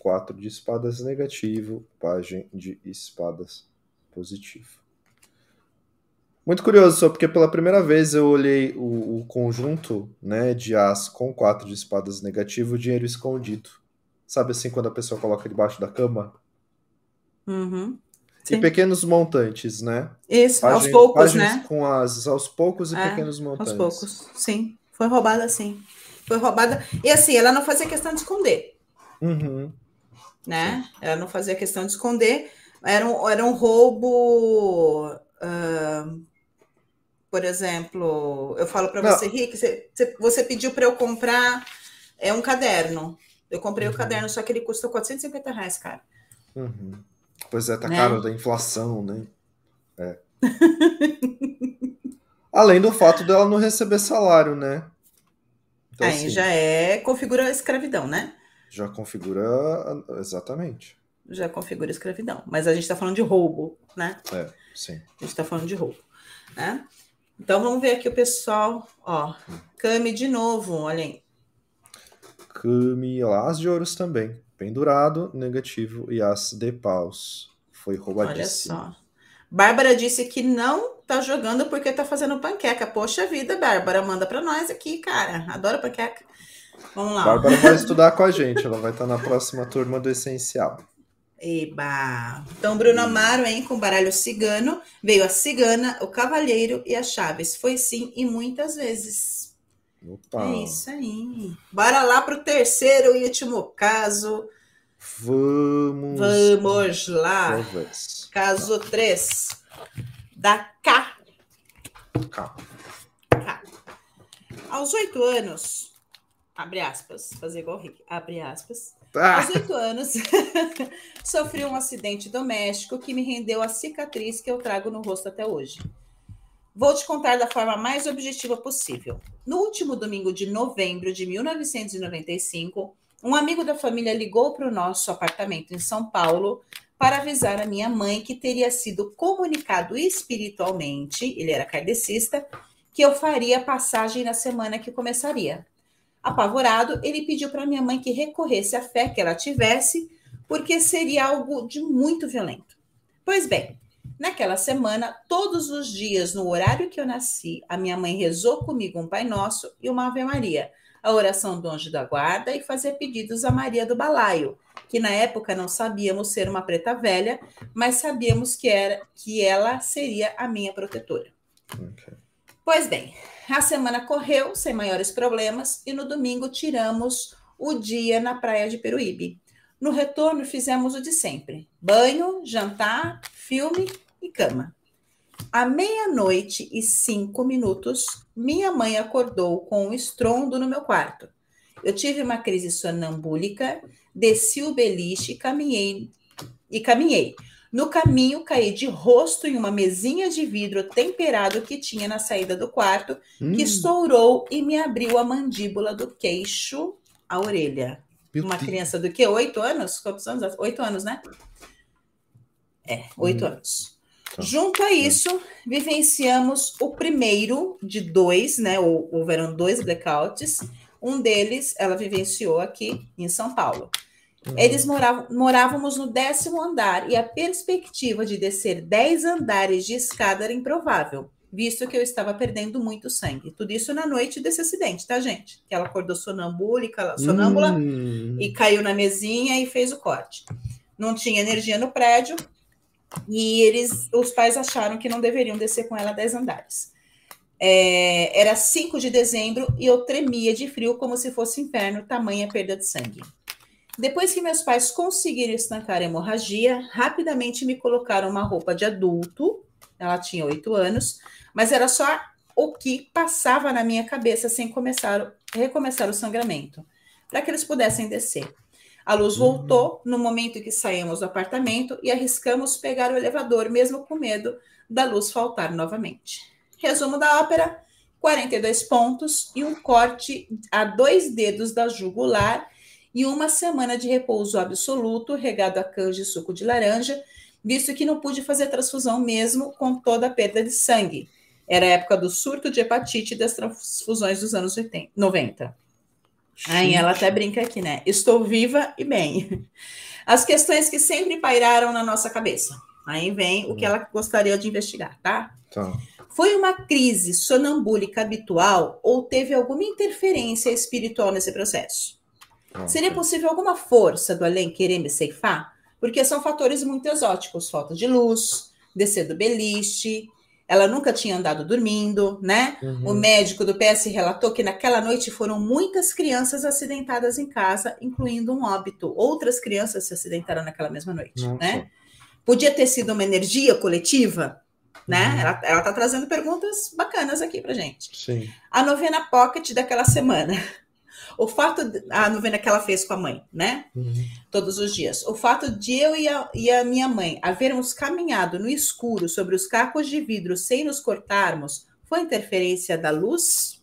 quatro de espadas negativo, página de espadas positivo. Muito curioso, só porque pela primeira vez eu olhei o, o conjunto né, de as com quatro de espadas negativo, dinheiro escondido. Sabe assim, quando a pessoa coloca debaixo da cama? Uhum. Sim. E pequenos montantes, né? Isso, Página, aos poucos, né? Com asas, aos poucos e é, pequenos montantes. Aos poucos, sim. Foi roubada, sim. Foi roubada. E assim, ela não fazia questão de esconder. Uhum. Né? Sim. Ela não fazia questão de esconder. Era um, era um roubo. Uh, por exemplo, eu falo para você, Rick, você, você pediu para eu comprar é um caderno. Eu comprei uhum. o caderno, só que ele custa 450 reais, cara. Uhum. Pois é, tá né? caro da inflação, né? É. Além do fato dela não receber salário, né? Então, Aí assim, já é configura a escravidão, né? Já configura exatamente. já configura escravidão. Mas a gente está falando de roubo, né? É, sim. A gente está falando de roubo, né? Então vamos ver aqui o pessoal, ó, Cami de novo, olha aí. Cami, lá, as de ouros também. Pendurado, negativo e as de paus. Foi roubadíssimo. Olha só. Bárbara disse que não tá jogando porque tá fazendo panqueca. Poxa vida, Bárbara, manda para nós aqui, cara. Adoro panqueca. Vamos lá. Bárbara vai estudar com a gente, ela vai estar na próxima turma do Essencial. Eba! Então, Bruno Amaro, hein, com baralho cigano, veio a cigana, o cavalheiro e a chaves. Foi sim e muitas vezes. Opa. É isso aí. Bora lá pro terceiro e último caso. Vamos. Vamos lá. Talvez. Caso 3. Da K. K. K. Aos oito anos, abre aspas, fazer igual o Rick, abre aspas. Ah. Aos oito anos, sofri um acidente doméstico que me rendeu a cicatriz que eu trago no rosto até hoje. Vou te contar da forma mais objetiva possível. No último domingo de novembro de 1995, um amigo da família ligou para o nosso apartamento em São Paulo para avisar a minha mãe que teria sido comunicado espiritualmente, ele era kardecista, que eu faria passagem na semana que começaria. Apavorado, ele pediu para minha mãe que recorresse à fé que ela tivesse, porque seria algo de muito violento. Pois bem, naquela semana, todos os dias, no horário que eu nasci, a minha mãe rezou comigo um Pai Nosso e uma Ave Maria, a oração do anjo da guarda e fazer pedidos a Maria do Balaio, que na época não sabíamos ser uma preta velha, mas sabíamos que era que ela seria a minha protetora. Okay. Pois bem, a semana correu sem maiores problemas e no domingo tiramos o dia na praia de Peruíbe. No retorno fizemos o de sempre: banho, jantar, filme e cama. À meia-noite e cinco minutos, minha mãe acordou com um estrondo no meu quarto. Eu tive uma crise sonambúlica, desci o beliche e caminhei. E caminhei. No caminho, caí de rosto em uma mesinha de vidro temperado que tinha na saída do quarto, hum. que estourou e me abriu a mandíbula do queixo à orelha. Meu uma Deus. criança do que? Oito anos? Quantos anos? Oito anos, né? É, oito hum. anos. Tá. Junto a isso, vivenciamos o primeiro de dois, né? Houveram dois blackouts. Um deles ela vivenciou aqui em São Paulo. Uhum. Eles moravam, morávamos no décimo andar e a perspectiva de descer dez andares de escada era improvável, visto que eu estava perdendo muito sangue. Tudo isso na noite desse acidente, tá, gente? Que ela acordou sonambúlica, sonâmbula uhum. e caiu na mesinha e fez o corte. Não tinha energia no prédio e eles, os pais acharam que não deveriam descer com ela dez andares. É, era 5 de dezembro e eu tremia de frio como se fosse inferno, tamanha perda de sangue. Depois que meus pais conseguiram estancar a hemorragia, rapidamente me colocaram uma roupa de adulto. Ela tinha oito anos, mas era só o que passava na minha cabeça sem começar, recomeçar o sangramento, para que eles pudessem descer. A luz uhum. voltou no momento que saímos do apartamento e arriscamos pegar o elevador, mesmo com medo da luz faltar novamente. Resumo da ópera: 42 pontos e um corte a dois dedos da jugular e uma semana de repouso absoluto, regado a canja e suco de laranja, visto que não pude fazer transfusão mesmo com toda a perda de sangue. Era a época do surto de hepatite e das transfusões dos anos 80, 90. Aí ela até brinca aqui, né? Estou viva e bem. As questões que sempre pairaram na nossa cabeça. Aí vem o que ela gostaria de investigar, tá? Tá. Foi uma crise sonambúlica habitual ou teve alguma interferência espiritual nesse processo? Seria possível alguma força do além querer me ceifar? Porque são fatores muito exóticos, falta de luz, descer do beliche, ela nunca tinha andado dormindo, né? Uhum. O médico do PS relatou que naquela noite foram muitas crianças acidentadas em casa, incluindo um óbito. Outras crianças se acidentaram naquela mesma noite, Nossa. né? Podia ter sido uma energia coletiva, né? Uhum. Ela, ela tá trazendo perguntas bacanas aqui pra gente. Sim. A novena pocket daquela semana. O fato, de, a novena que ela fez com a mãe, né? Uhum. Todos os dias. O fato de eu e a, e a minha mãe havermos caminhado no escuro sobre os cacos de vidro sem nos cortarmos foi interferência da luz?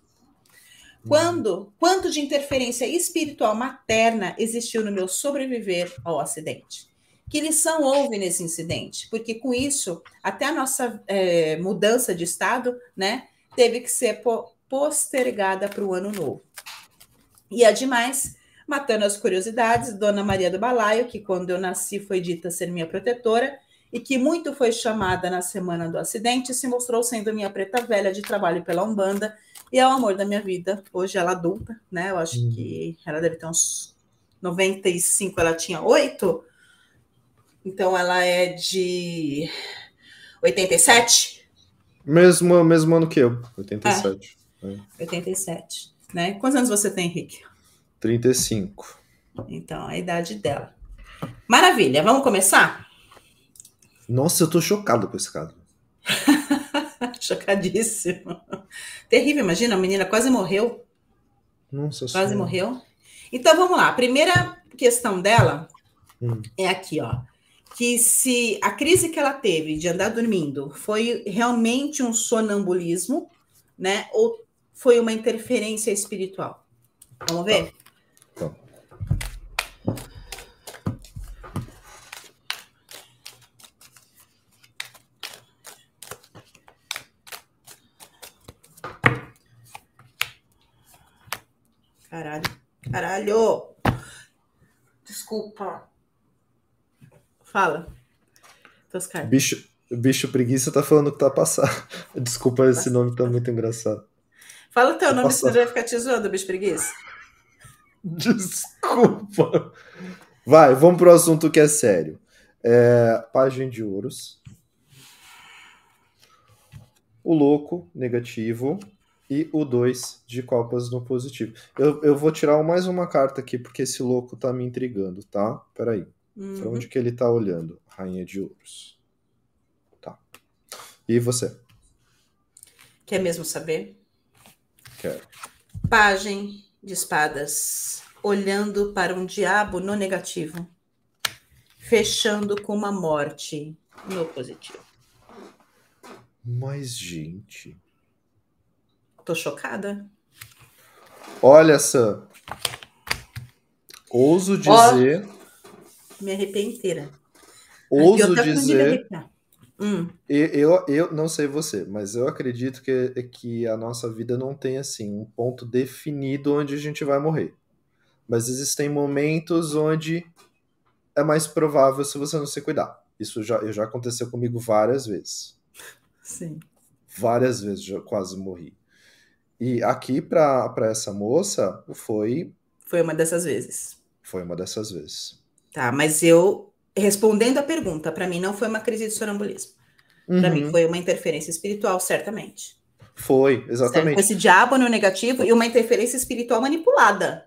Uhum. Quando, quanto de interferência espiritual materna existiu no meu sobreviver ao acidente? Que lição houve nesse incidente? Porque com isso, até a nossa é, mudança de estado, né, teve que ser postergada para o ano novo. E ademais, matando as curiosidades, Dona Maria do Balaio, que quando eu nasci foi dita ser minha protetora, e que muito foi chamada na semana do acidente, se mostrou sendo minha preta velha de trabalho pela Umbanda e é o amor da minha vida. Hoje ela adulta, né? Eu acho hum. que ela deve ter uns 95, ela tinha 8. Então ela é de 87? Mesmo, mesmo ano que eu, 87. É. É. 87. Né? Quantos anos você tem, Henrique? 35. Então, a idade dela. Maravilha, vamos começar? Nossa, eu tô chocado com esse caso. Chocadíssimo. Terrível, imagina, a menina quase morreu. Nossa Quase senhora. morreu. Então vamos lá. A primeira questão dela hum. é aqui, ó. Que se a crise que ela teve de andar dormindo foi realmente um sonambulismo, né? Ou foi uma interferência espiritual? Vamos ver? Tá. Tá. Caralho. Caralho! Desculpa. Fala. Toscar. Bicho, bicho preguiça tá falando que tá passando. Desculpa, esse nome tá muito engraçado. Fala o teu nome, passar. você vai ficar te zoando, bicho preguiça. Desculpa. Vai, vamos pro assunto que é sério. É, página de ouros. O louco, negativo e o 2 de copas no positivo. Eu, eu vou tirar mais uma carta aqui, porque esse louco tá me intrigando, tá? Peraí. Uhum. Pra onde que ele tá olhando? Rainha de ouros. Tá. E você? Quer mesmo saber? Quero. Pagem de espadas. Olhando para um diabo no negativo. Fechando com uma morte no positivo. Mas, gente. Tô chocada. Olha, Sam. Ouso dizer. Oh, me arrepei inteira. Ouso dizer. Hum. Eu, eu não sei você, mas eu acredito que, que a nossa vida não tem assim um ponto definido onde a gente vai morrer. Mas existem momentos onde é mais provável se você não se cuidar. Isso já, já aconteceu comigo várias vezes. Sim. Várias vezes já quase morri. E aqui para essa moça foi. Foi uma dessas vezes. Foi uma dessas vezes. Tá, mas eu, respondendo a pergunta, para mim não foi uma crise de sonambulismo. Uhum. Para mim foi uma interferência espiritual, certamente. Foi, exatamente. Com esse diabo no negativo e uma interferência espiritual manipulada.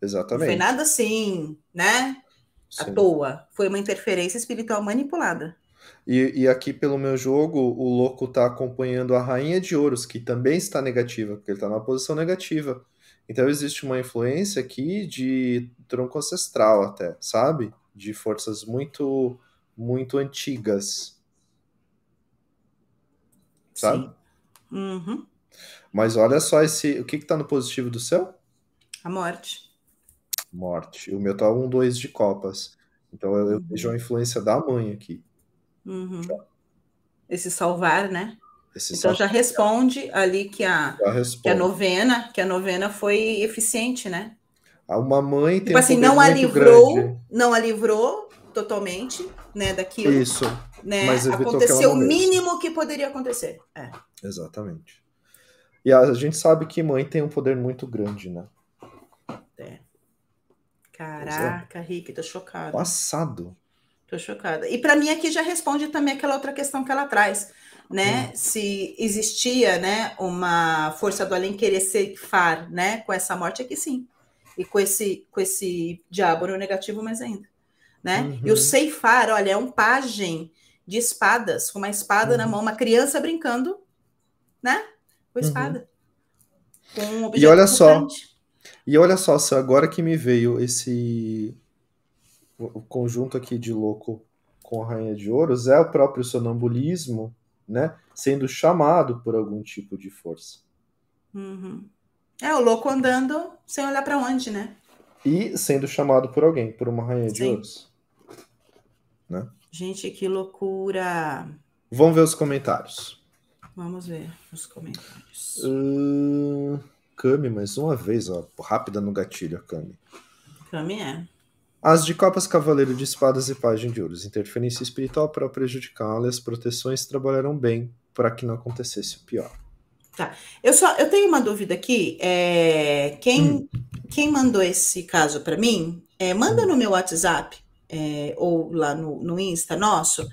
Exatamente. Não foi nada assim, né? Sim. À toa. Foi uma interferência espiritual manipulada. E, e, aqui pelo meu jogo, o louco tá acompanhando a Rainha de Ouros, que também está negativa, porque ele está na posição negativa. Então existe uma influência aqui de tronco ancestral até, sabe? De forças muito, muito antigas. Sabe? Uhum. Mas olha só esse. O que, que tá no positivo do céu? A morte. Morte. O meu tá um, dois de copas. Então eu, eu uhum. vejo a influência da mãe aqui. Uhum. Esse salvar, né? Esse então salvar. já responde ali que a, que a novena, que a novena foi eficiente, né? Uma mãe tem tipo assim, não a livrou, grande. não a livrou totalmente, né, daquilo. Isso. Né? Mas aconteceu o mínimo que poderia acontecer. É. Exatamente. E a gente sabe que mãe tem um poder muito grande, né? É. é. Caraca, é. Rick, tô chocado. Passado. Tô chocada. E para mim aqui já responde também aquela outra questão que ela traz, né? Hum. Se existia, né, uma força do além querer ceifar, né, com essa morte aqui sim. E com esse com esse diabo no negativo mais ainda, né? Uhum. E o uhum. ceifar, olha, é um pajem de espadas, com uma espada uhum. na mão, uma criança brincando, né? Com uhum. espada. Com um e olha só, e olha só, agora que me veio esse o conjunto aqui de louco com a Rainha de Ouros é o próprio sonambulismo, né? Sendo chamado por algum tipo de força. Uhum. É, o louco andando sem olhar para onde, né? E sendo chamado por alguém, por uma Rainha Sim. de Ouros. né? Gente, que loucura! Vamos ver os comentários. Vamos ver os comentários. Uh, Kami, mais uma vez, ó. Rápida no gatilho, Kami. Kami é. As de copas, cavaleiro de espadas e página de ouros. Interferência espiritual para prejudicá-la e as proteções trabalharam bem para que não acontecesse o pior. Tá. Eu só eu tenho uma dúvida aqui. É, quem, hum. quem mandou esse caso para mim, é, manda hum. no meu WhatsApp é, ou lá no, no Insta nosso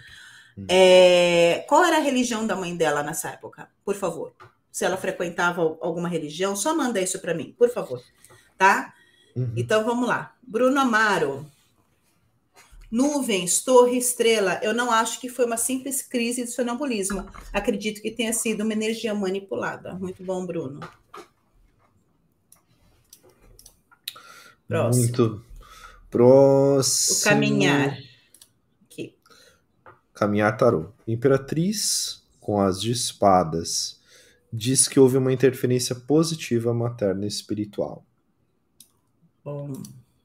Hum. É, qual era a religião da mãe dela nessa época? Por favor. Se ela frequentava alguma religião, só manda isso para mim, por favor. Tá? Uhum. Então vamos lá. Bruno Amaro. Nuvens, torre, estrela. Eu não acho que foi uma simples crise de sonambulismo. Acredito que tenha sido uma energia manipulada. Muito bom, Bruno. Próximo. Muito próximo. O caminhar. Caminhar Tarô. Imperatriz com as de espadas diz que houve uma interferência positiva materna e espiritual. Bom,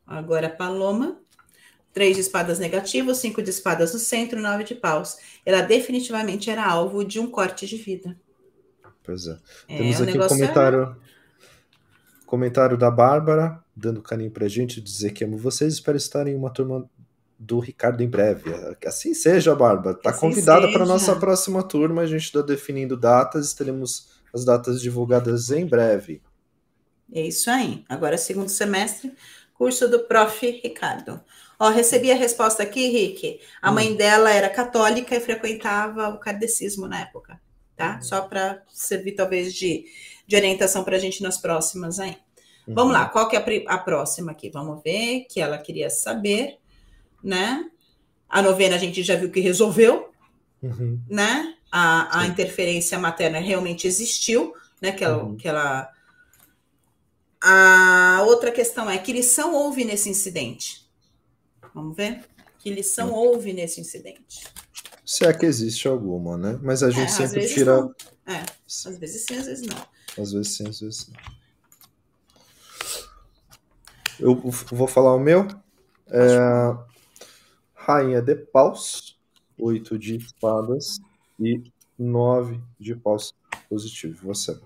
agora Paloma. Três de espadas negativas, cinco de espadas no centro, nove de paus. Ela definitivamente era alvo de um corte de vida. Pois é. é Temos aqui um comentário. É... Comentário da Bárbara, dando carinho pra gente, dizer que amo vocês. Espero estar em uma turma do Ricardo em breve. Que assim seja, Barba. Tá assim convidada para nossa próxima turma. A gente está definindo datas, teremos as datas divulgadas em breve. É isso aí. Agora, segundo semestre, curso do Prof. Ricardo. Ó, recebi a resposta aqui, Rick. A hum. mãe dela era católica e frequentava o kardecismo na época, tá? Hum. Só para servir, talvez, de, de orientação para a gente nas próximas aí. Uhum. Vamos lá, qual que é a, a próxima aqui? Vamos ver, que ela queria saber né? A novena a gente já viu que resolveu, uhum. né? A, a interferência materna realmente existiu, né? Que ela, uhum. que ela. A outra questão é que lição houve nesse incidente? Vamos ver? Que lição uhum. houve nesse incidente? Se é que existe alguma, né? Mas a gente é, sempre tira. Não. É, às vezes sim, às vezes não. Às vezes sim, às vezes não. Eu vou falar o meu. É, Rainha de paus, oito de espadas e nove de paus positivo. Você.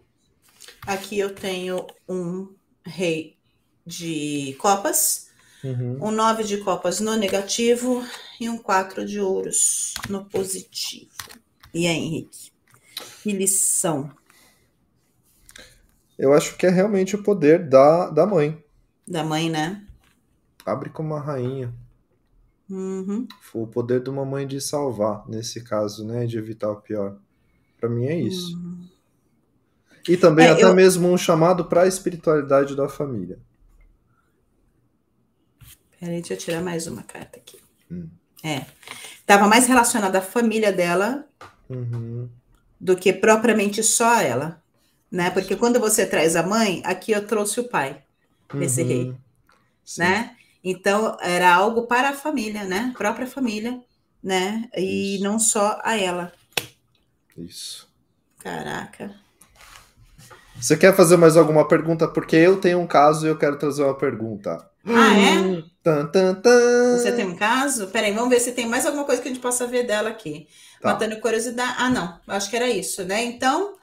Aqui eu tenho um rei de copas, uhum. um nove de copas no negativo e um quatro de ouros no positivo. E aí, Henrique? Que lição? Eu acho que é realmente o poder da, da mãe. Da mãe, né? Abre como uma rainha. Uhum. Foi o poder de uma mãe de salvar, nesse caso, né? De evitar o pior. Para mim é isso. Uhum. E também é, até eu... mesmo um chamado para a espiritualidade da família. Peraí, deixa eu tirar mais uma carta aqui. Hum. É. Tava mais relacionada à família dela uhum. do que propriamente só a ela. Né? Porque quando você traz a mãe, aqui eu trouxe o pai, esse uhum. rei. Sim. Né? Então, era algo para a família, né? Própria família, né? E Isso. não só a ela. Isso. Caraca. Você quer fazer mais alguma pergunta? Porque eu tenho um caso e eu quero trazer uma pergunta. Ah, é? Tan, tan, tan. Você tem um caso? Peraí, vamos ver se tem mais alguma coisa que a gente possa ver dela aqui. Tá. Matando curiosidade. Ah, não. Acho que era isso, né? Então,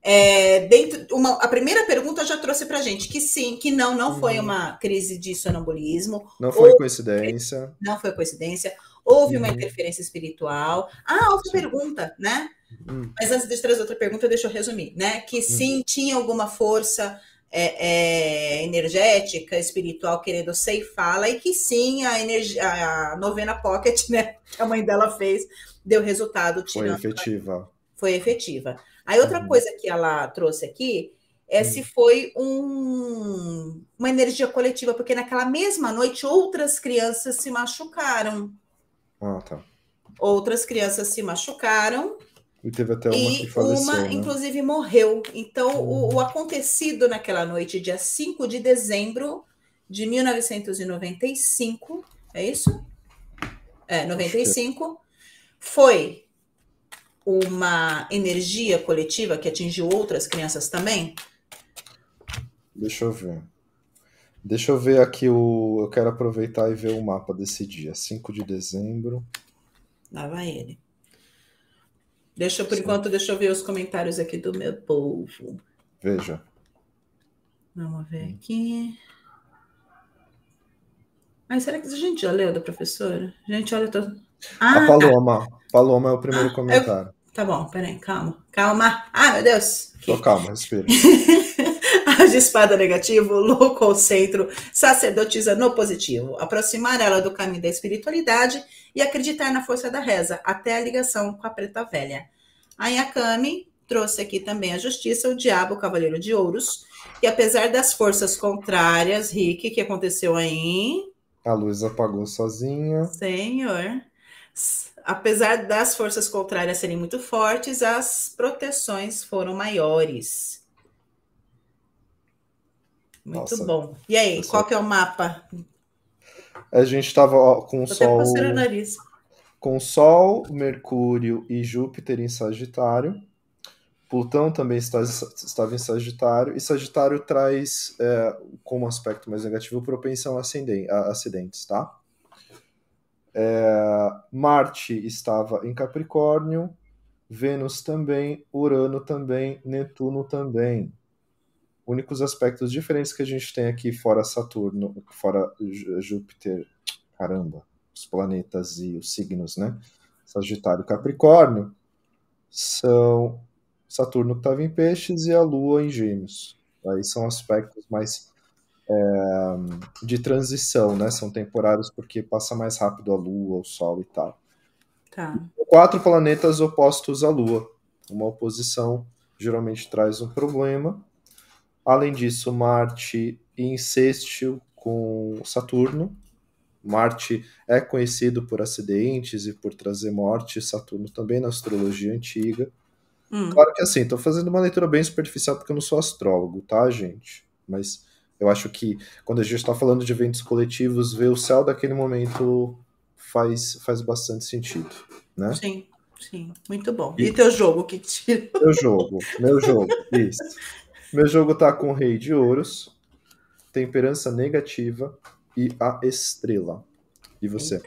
é, dentro, uma, a primeira pergunta já trouxe para gente que sim, que não, não uhum. foi uma crise de sonambulismo. Não foi coincidência. Não foi coincidência. Houve uhum. uma interferência espiritual. Ah, outra sim. pergunta, né? Uhum. Mas antes de trazer outra pergunta, deixa eu resumir, né? Que sim, uhum. tinha alguma força é, é, energética, espiritual querendo ceifá-la e que sim, a, energia, a novena pocket, né? Que a mãe dela fez, deu resultado. Foi efetiva. Foi efetiva. Aí outra uhum. coisa que ela trouxe aqui é se foi um, uma energia coletiva, porque naquela mesma noite outras crianças se machucaram. Ah, tá. Outras crianças se machucaram. E teve até uma e que faleceu, uma, né? inclusive, morreu. Então, o, o, acontecido naquela noite, dia 5 de dezembro de 1995, é isso? É, 95, foi uma energia coletiva que atingiu outras crianças também? Deixa eu ver. Deixa eu ver aqui o. Eu quero aproveitar e ver o mapa desse dia. 5 de dezembro. Lá vai ele. Deixa, por Sim. enquanto, deixa eu ver os comentários aqui do meu povo. Veja. Vamos ver aqui. Ai, será que a gente já leu da professora? Gente, olha, tô... Ah, a Paloma. Tá. Paloma é o primeiro ah, comentário. Eu... Tá bom, peraí, calma. Calma. Ah, meu Deus. Tô calma, respira. de espada negativo, louco ao centro, sacerdotisa no positivo. Aproximar ela do caminho da espiritualidade e acreditar na força da reza, até a ligação com a preta velha. A Yakami trouxe aqui também a justiça, o diabo, o cavaleiro de ouros. E apesar das forças contrárias, Rick, que aconteceu aí? A luz apagou sozinha. Senhor. Apesar das forças contrárias serem muito fortes, as proteções foram maiores. Muito Nossa. bom. E aí, qual que é o mapa? A gente estava com o Sol. Com Sol, Mercúrio e Júpiter em Sagitário. Plutão também está, estava em Sagitário, e Sagitário traz é, como aspecto mais negativo propensão a, a acidentes, tá? É, Marte estava em Capricórnio, Vênus também, Urano também, Netuno também. Únicos aspectos diferentes que a gente tem aqui, fora Saturno, fora Júpiter, caramba, os planetas e os signos, né? Sagitário e Capricórnio, são Saturno que estava em peixes e a Lua em gêmeos. Aí são aspectos mais é, de transição, né? São temporários porque passa mais rápido a Lua, o Sol e tal. Tá. Quatro planetas opostos à Lua. Uma oposição geralmente traz um problema. Além disso, Marte insistiu com Saturno. Marte é conhecido por acidentes e por trazer morte, Saturno também na astrologia antiga. Hum. Claro que assim, tô fazendo uma leitura bem superficial porque eu não sou astrólogo, tá, gente? Mas eu acho que quando a gente está falando de eventos coletivos, ver o céu daquele momento faz, faz bastante sentido, né? Sim, sim, muito bom. E, e teu jogo, que tira? Meu jogo, meu jogo, isso. Meu jogo tá com o Rei de Ouros, Temperança Negativa e a Estrela. E você?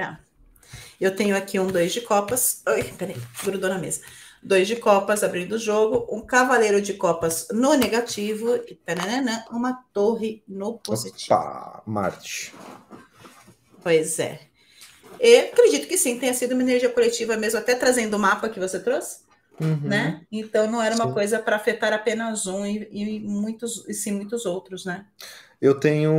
Eu tenho aqui um dois de copas. Ai, peraí, grudou na mesa dois de copas abrindo o jogo, um cavaleiro de copas no negativo e taranana, uma torre no positivo. Opa, Marte. Pois é. Eu acredito que sim, tenha sido uma energia coletiva mesmo, até trazendo o mapa que você trouxe, uhum. né? Então não era uma sim. coisa para afetar apenas um e, e, muitos, e sim muitos outros, né? Eu tenho.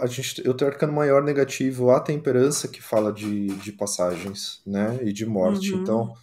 A gente, eu tenho arcano maior negativo a temperança que fala de, de passagens, né? E de morte. Uhum. Então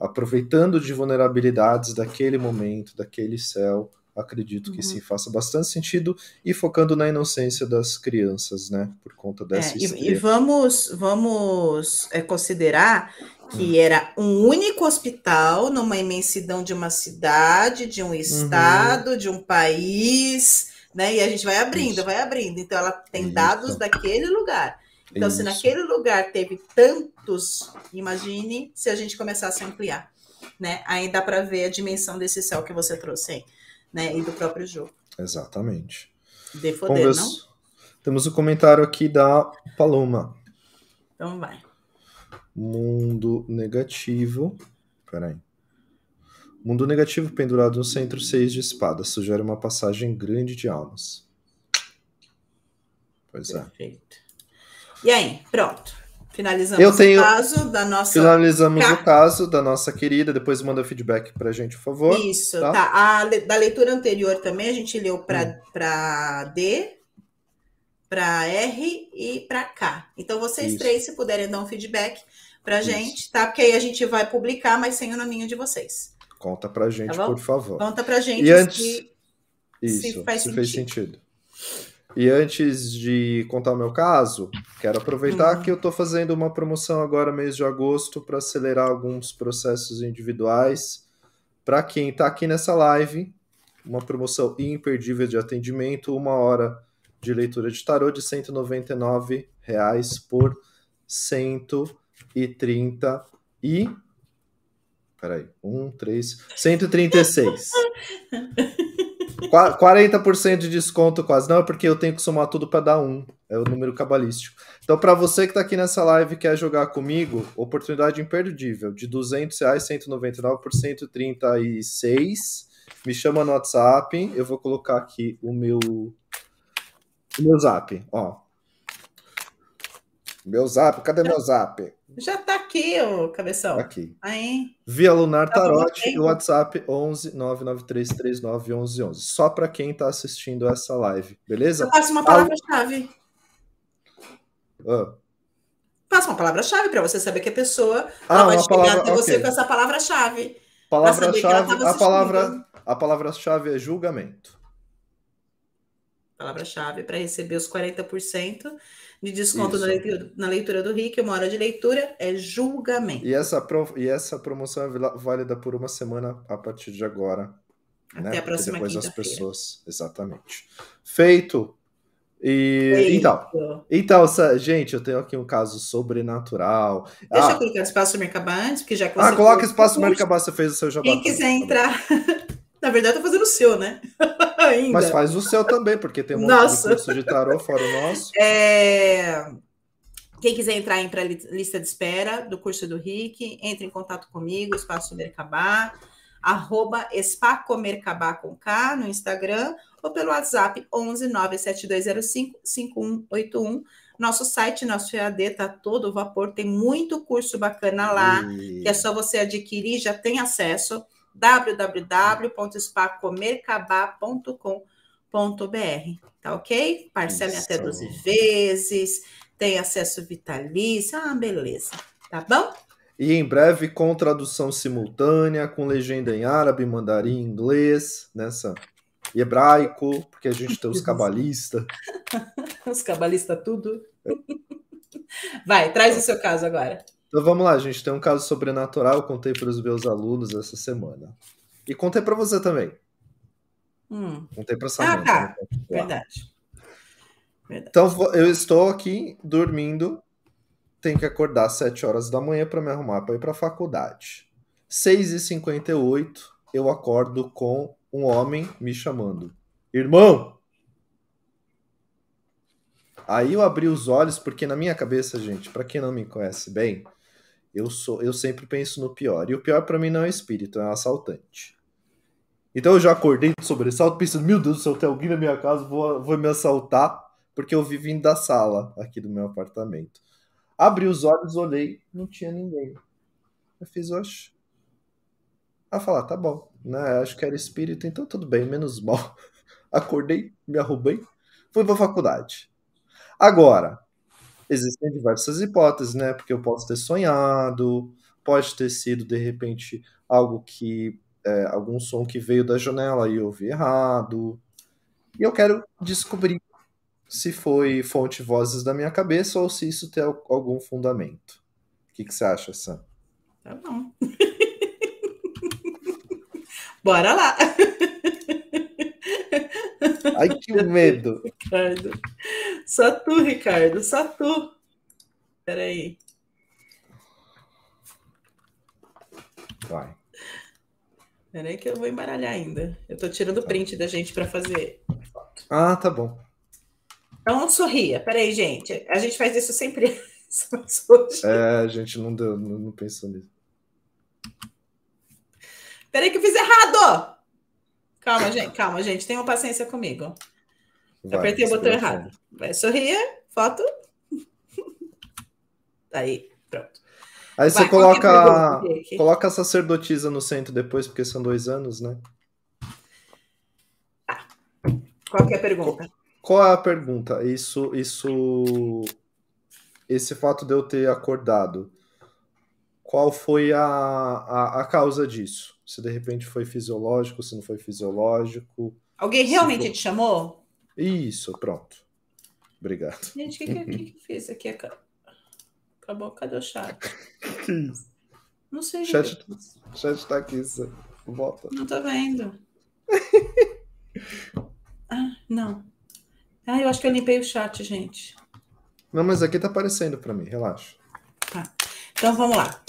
aproveitando de vulnerabilidades daquele momento, daquele céu, acredito que uhum. sim, faça bastante sentido e focando na inocência das crianças, né, por conta dessa é, e, e, vamos vamos é, considerar que era um único hospital numa imensidão de uma cidade, de um uhum. estado, uhum. de um país, né? E a gente vai abrindo, Isso. vai abrindo. Então ela tem Isso. dados daquele lugar. Então, Isso. se naquele lugar teve tantos, imagine se a gente começasse a ampliar, né? Aí dá para ver a dimensão desse céu que você trouxe aí, né? E do próprio jogo. Exatamente. De foder, não? Temos o um comentário aqui da Paloma. Então vai. Mundo negativo. Peraí. Mundo negativo pendurado no centro, seis de espada. Sugere uma passagem grande de almas. Pois é. Perfeito. E aí, pronto. Finalizamos eu tenho... o caso da nossa. Finalizamos o caso da nossa querida. Depois manda feedback pra gente, por favor. Isso, tá. tá. A, da leitura anterior também a gente leu para hum. D, para R e para K. Então vocês Isso. três, se puderem dar um feedback pra Isso. gente, tá? Porque aí a gente vai publicar, mas sem o nominho de vocês. Conta pra gente, tá por favor. Conta pra gente e antes... se, Isso, se, faz se sentido. fez sentido. E antes de contar o meu caso, quero aproveitar uhum. que eu estou fazendo uma promoção agora, mês de agosto, para acelerar alguns processos individuais. Para quem está aqui nessa live, uma promoção imperdível de atendimento, uma hora de leitura de tarô de 199 reais por 130 e. Peraí, um, três. 136. 40% de desconto quase. Não, é porque eu tenho que somar tudo para dar um. É o número cabalístico. Então, para você que está aqui nessa live e quer jogar comigo, oportunidade imperdível. De 200 reais, 199 por 136. Me chama no WhatsApp. Eu vou colocar aqui o meu, o meu zap. Ó. Meu zap, cadê meu zap? Já tá aqui, ô cabeção. Aqui. Aí. Via Lunar tá Tarot e WhatsApp 11 99339 1111. Só para quem tá assistindo essa live, beleza? Eu passo uma palavra-chave. Ah. Passa uma palavra-chave para você saber que a pessoa ah, vai chegar palavra, até você okay. com essa palavra-chave. Palavra-chave, a palavra, a palavra-chave é julgamento. Palavra-chave para receber os 40% de desconto na leitura, na leitura, do RIC, uma hora de leitura é julgamento. E essa, pro, e essa promoção é válida por uma semana a partir de agora. Até né? a próxima Porque depois as pessoas. Exatamente. Feito. E Feito. então, então, gente, eu tenho aqui um caso sobrenatural. Deixa ah, eu colocar espaço Mercabá antes, porque já que Ah, coloca espaço Mercabá, você fez o seu jabá. Quem quiser entrar Na verdade, eu tô fazendo o seu, né? Ainda. Mas faz o seu também, porque tem um Nossa. monte de curso de tarô fora o nosso. É... Quem quiser entrar em para lista de espera do curso do Rick, entre em contato comigo, Espaço Mercabá, arroba Espacomercabá com K no Instagram, ou pelo WhatsApp 11 97205 5181. Nosso site, nosso EAD tá todo vapor, tem muito curso bacana lá, e... que é só você adquirir, já tem acesso www.spacomercabá.com.br, tá ok? Parcela até 12 vezes, tem acesso vitalício, ah, beleza, tá bom? E em breve com tradução simultânea, com legenda em árabe, mandarim, inglês, nessa e hebraico, porque a gente tem os cabalistas. os cabalistas tudo. Vai, traz o seu caso agora. Então vamos lá, gente. Tem um caso sobrenatural. Eu contei para os meus alunos essa semana. E contei para você também. Hum. Contei para Samanta. Ah, tá. Verdade. Verdade. Então eu estou aqui dormindo. Tenho que acordar às 7 horas da manhã para me arrumar para ir para a faculdade. 6h58 eu acordo com um homem me chamando. Irmão! Aí eu abri os olhos, porque na minha cabeça, gente, para quem não me conhece bem, eu sou, eu sempre penso no pior. E o pior para mim não é espírito, é um assaltante. Então eu já acordei de sobressalto pensando, meu Deus do céu, tem alguém na minha casa, vou, vou me assaltar, porque eu vi vindo da sala aqui do meu apartamento. Abri os olhos, olhei, não tinha ninguém. Eu fiz, oxe. A falar, tá bom, né? Acho que era espírito, então tudo bem, menos mal. Acordei, me arrumei, fui pra faculdade. Agora, existem diversas hipóteses, né? Porque eu posso ter sonhado, pode ter sido de repente algo que é, algum som que veio da janela e eu ouvi errado. E eu quero descobrir se foi fonte vozes da minha cabeça ou se isso tem algum fundamento. O que, que você acha, Sam? Tá bom. Bora lá. Ai, que medo. Ricardo. Só tu, Ricardo, só tu. Peraí. Vai. Peraí que eu vou embaralhar ainda. Eu tô tirando print da gente para fazer. Ah, tá bom. Então sorria. Peraí, gente. A gente faz isso sempre. é, a gente não, deu, não, não pensou nisso. Peraí que eu fiz errado! Calma, gente, calma, gente. Tenham paciência comigo. Vai, Apertei o botão errado. Vai, sorria, foto. Aí, pronto. Aí Vai, você coloca, coloca a sacerdotisa no centro depois, porque são dois anos, né? Tá. Qual é a pergunta? Qual é a pergunta? Isso, isso, esse fato de eu ter acordado, qual foi a, a, a causa disso? Se de repente foi fisiológico, se não foi fisiológico. Alguém realmente foi... te chamou? Isso, pronto. Obrigado. Gente, o que, que, que, eu fiz aqui? Acabou, cadê o chat? que isso? Não sei. Chat, o chat tá aqui, volta. Não tô vendo. ah, não. Ah, eu acho que eu limpei o chat, gente. Não, mas aqui tá aparecendo para mim, relaxa. Tá. Então vamos lá.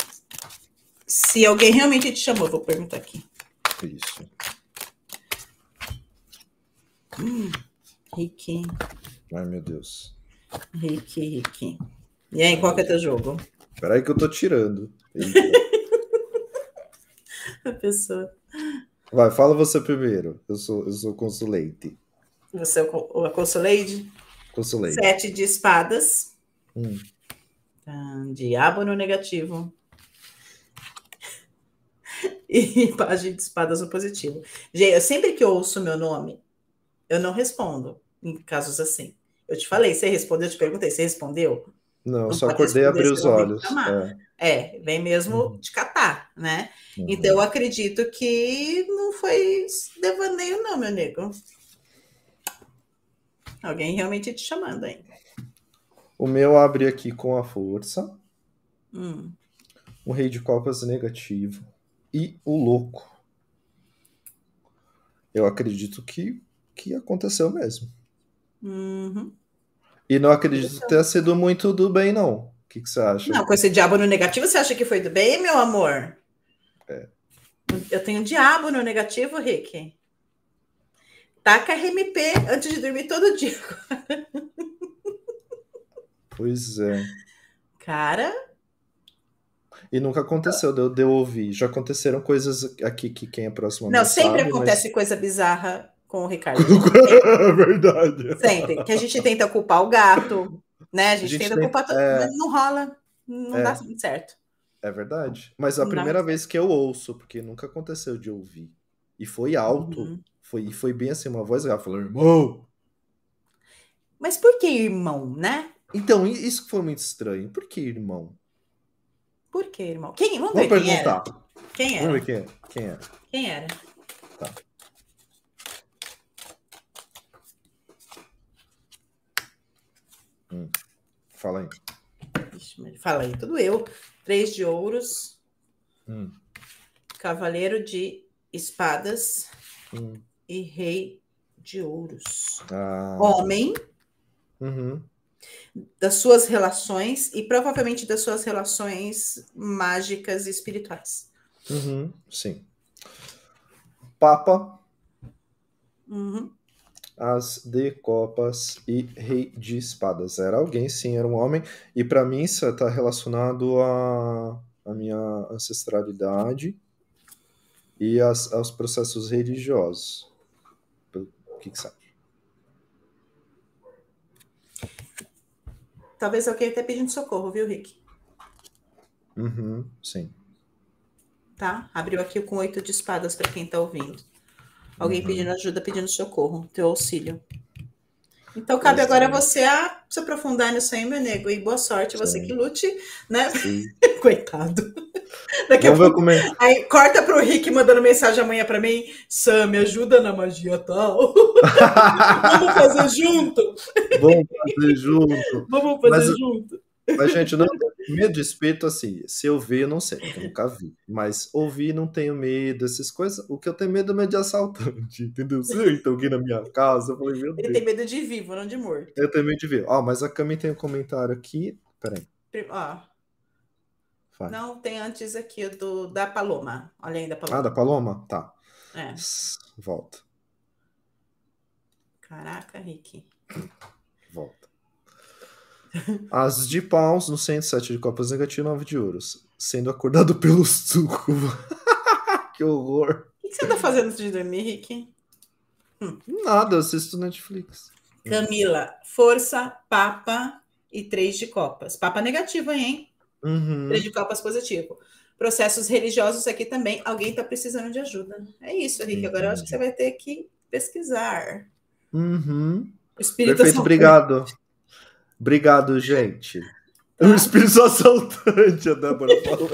Se alguém realmente te chamou, vou perguntar aqui. Isso. Hum, Rick. Ai, meu Deus. Rick, Rick. E aí, qual que é teu jogo? Peraí que eu tô tirando. A pessoa. Vai, fala você primeiro. Eu sou, eu sou consulente. Você é o consulente? Consulente. Sete de espadas. Hum. Tá, diabo no negativo. E página de espadas no positivo. Gente, eu, sempre que eu ouço meu nome, eu não respondo em casos assim. Eu te falei, você respondeu, eu te perguntei, você respondeu? Não, não só acordei e abri os olhos. É. é. vem mesmo uhum. de catar, né? Uhum. Então eu acredito que não foi devaneio, não, meu nego. Alguém realmente te chamando aí. O meu abre aqui com a força. Hum. O rei de copas negativo. E o louco. Eu acredito que, que aconteceu mesmo. Uhum. E não acredito que tenha sido muito do bem, não. O que, que você acha? Não, com esse diabo no negativo, você acha que foi do bem, meu amor? É. Eu tenho diabo no negativo, Rick. Taca RMP antes de dormir todo dia. Pois é. Cara. E nunca aconteceu de eu, de eu ouvir. Já aconteceram coisas aqui que quem é próximo Não, sempre sabe, acontece mas... coisa bizarra com o Ricardo. é verdade. Sempre. Que a gente tenta culpar o gato, né? A gente, a gente tenta tem... culpar. É... Não rola. Não é... dá certo. É verdade. Mas a não primeira vez que eu ouço, porque nunca aconteceu de ouvir. E foi alto. Uhum. Foi, e foi bem assim, uma voz grave, falou, irmão. Mas por que irmão, né? Então, isso foi muito estranho. Por que irmão? Por que irmão? Quem? Vamos, Vamos ver perguntar. Quem era? Vamos ver quem, é. quem era. Quem era? Tá. Hum. Fala aí. fala aí, tudo eu. Três de ouros. Hum. Cavaleiro de espadas. Hum e Rei de Ouros. Ah. Homem. Uhum. Das suas relações e provavelmente das suas relações mágicas e espirituais. Uhum. Sim. Papa. Uhum. As de copas e rei de espadas. Era alguém, sim, era um homem. E para mim isso está relacionado à, à minha ancestralidade e as, aos processos religiosos que, que você acha? Talvez alguém até pedindo socorro, viu, Rick? Uhum, sim. Tá? Abriu aqui com oito de espadas para quem está ouvindo. Alguém uhum. pedindo ajuda, pedindo socorro, teu auxílio. Então cabe agora você a se aprofundar nisso aí, meu nego. E boa sorte, Sim. você que lute, né? Coitado. Daqui Vamos a pouco, ver como é. Aí corta pro Rick mandando mensagem amanhã para mim. Sam, me ajuda na magia tal. Vamos fazer junto. Vamos fazer junto. Vamos fazer Mas, junto. Mas, gente, não medo de espírito, assim, se eu ver, eu não sei, eu nunca vi. Mas ouvir, não tenho medo, essas coisas. O que eu tenho medo é medo de assaltante, entendeu? Se eu então alguém na minha casa, eu falei, meu Ele tem medo de vivo, não de morto. Eu tenho medo de vivo. Ó, oh, mas a Cami tem um comentário aqui. Peraí. Ó. Não, tem antes aqui do da Paloma. Olha aí, da Paloma. Ah, da Paloma? Tá. É. Volta. Caraca, Rick. As de paus no centro, 7 de copas negativo, 9 de ouros. Sendo acordado pelo suco. que horror. O que você tá fazendo antes de dormir, Rick? Hum. Nada, eu assisto Netflix. Camila, força, papa e três de copas. Papa negativo hein? Uhum. Três de copas positivo. Processos religiosos aqui também. Alguém tá precisando de ajuda. É isso, Rick. Agora eu acho que você vai ter que pesquisar. Uhum. Espírito Perfeito, obrigado. Obrigado, gente. Tá. O espírito assaltante, a Débora falou.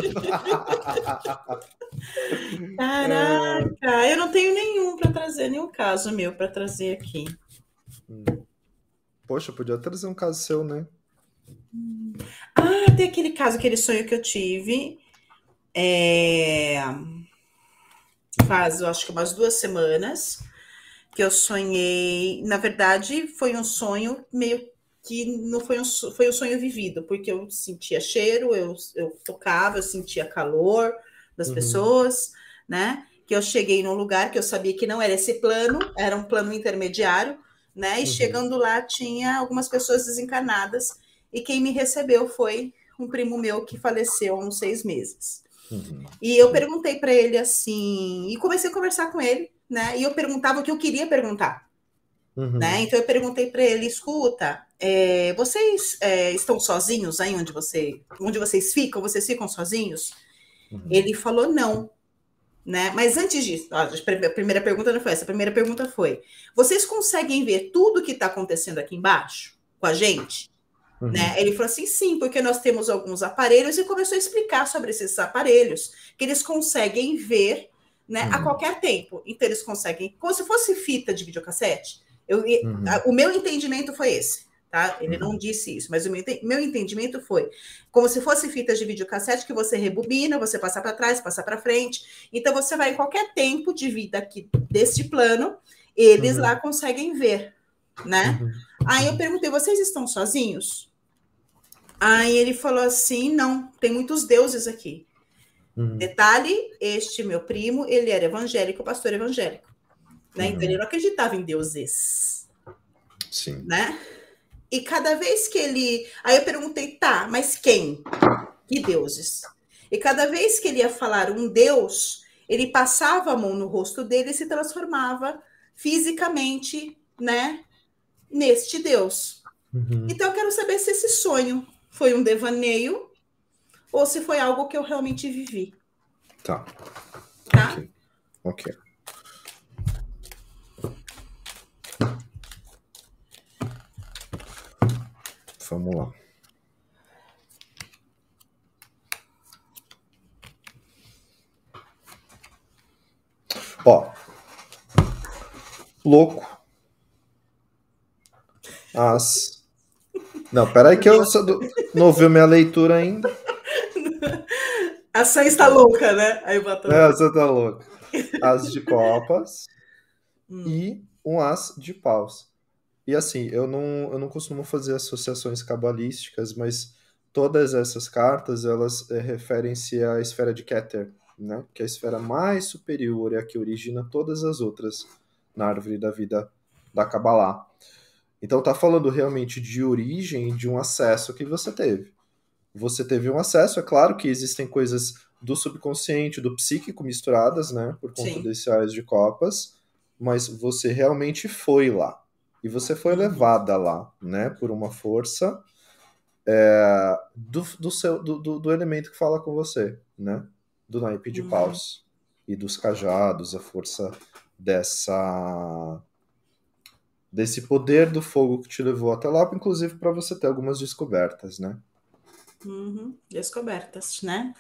Caraca, eu não tenho nenhum para trazer, nenhum caso meu para trazer aqui. Hum. Poxa, podia trazer um caso seu, né? Ah, tem aquele caso, aquele sonho que eu tive. É... Faz, eu acho que umas duas semanas que eu sonhei. Na verdade, foi um sonho meio que não foi um, foi um sonho vivido, porque eu sentia cheiro, eu, eu tocava, eu sentia calor das uhum. pessoas, né? Que eu cheguei num lugar que eu sabia que não era esse plano, era um plano intermediário, né? E uhum. chegando lá tinha algumas pessoas desencarnadas e quem me recebeu foi um primo meu que faleceu há uns seis meses. Uhum. E eu perguntei para ele assim, e comecei a conversar com ele, né? E eu perguntava o que eu queria perguntar, uhum. né? Então eu perguntei para ele, escuta, é, vocês é, estão sozinhos aí onde você, onde vocês ficam? Vocês ficam sozinhos? Uhum. Ele falou não. Né? Mas antes disso, ó, a primeira pergunta não foi essa. A primeira pergunta foi: vocês conseguem ver tudo que está acontecendo aqui embaixo com a gente? Uhum. Né? Ele falou assim: sim, porque nós temos alguns aparelhos e começou a explicar sobre esses aparelhos que eles conseguem ver né, uhum. a qualquer tempo. Então, eles conseguem, como se fosse fita de videocassete. Eu, uhum. o meu entendimento foi esse tá? Ele não uhum. disse isso, mas o meu entendimento foi como se fosse fitas de videocassete que você rebobina, você passa para trás, passa para frente. Então você vai em qualquer tempo de vida aqui deste plano, eles uhum. lá conseguem ver, né? Uhum. Aí eu perguntei: vocês estão sozinhos? Aí ele falou assim: não, tem muitos deuses aqui. Uhum. Detalhe: este meu primo, ele era evangélico, pastor evangélico. Né? Então uhum. ele não acreditava em deuses. Sim. Né? E cada vez que ele. Aí eu perguntei, tá, mas quem? Que deuses? E cada vez que ele ia falar um deus, ele passava a mão no rosto dele e se transformava fisicamente, né, neste deus. Uhum. Então eu quero saber se esse sonho foi um devaneio ou se foi algo que eu realmente vivi. Tá. Tá? Ok. okay. Vamos lá. Ó. Louco. As. Não, peraí que eu não ouvi minha leitura ainda. A Sam está louca, né? Aí botou. É, você tá louca. As de copas hum. e um as de paus. E assim, eu não, eu não costumo fazer associações cabalísticas, mas todas essas cartas, elas é, referem-se à esfera de Keter, né? que é a esfera mais superior e a que origina todas as outras na árvore da vida da Kabbalah. Então tá falando realmente de origem de um acesso que você teve. Você teve um acesso, é claro que existem coisas do subconsciente, do psíquico misturadas, né, por conta Sim. desse ais de copas, mas você realmente foi lá. E você foi levada lá, né, por uma força é, do, do, seu, do, do, elemento que fala com você, né? Do naipe de uhum. paus e dos cajados, a força dessa desse poder do fogo que te levou até lá, inclusive para você ter algumas descobertas, né? Uhum. Descobertas, né?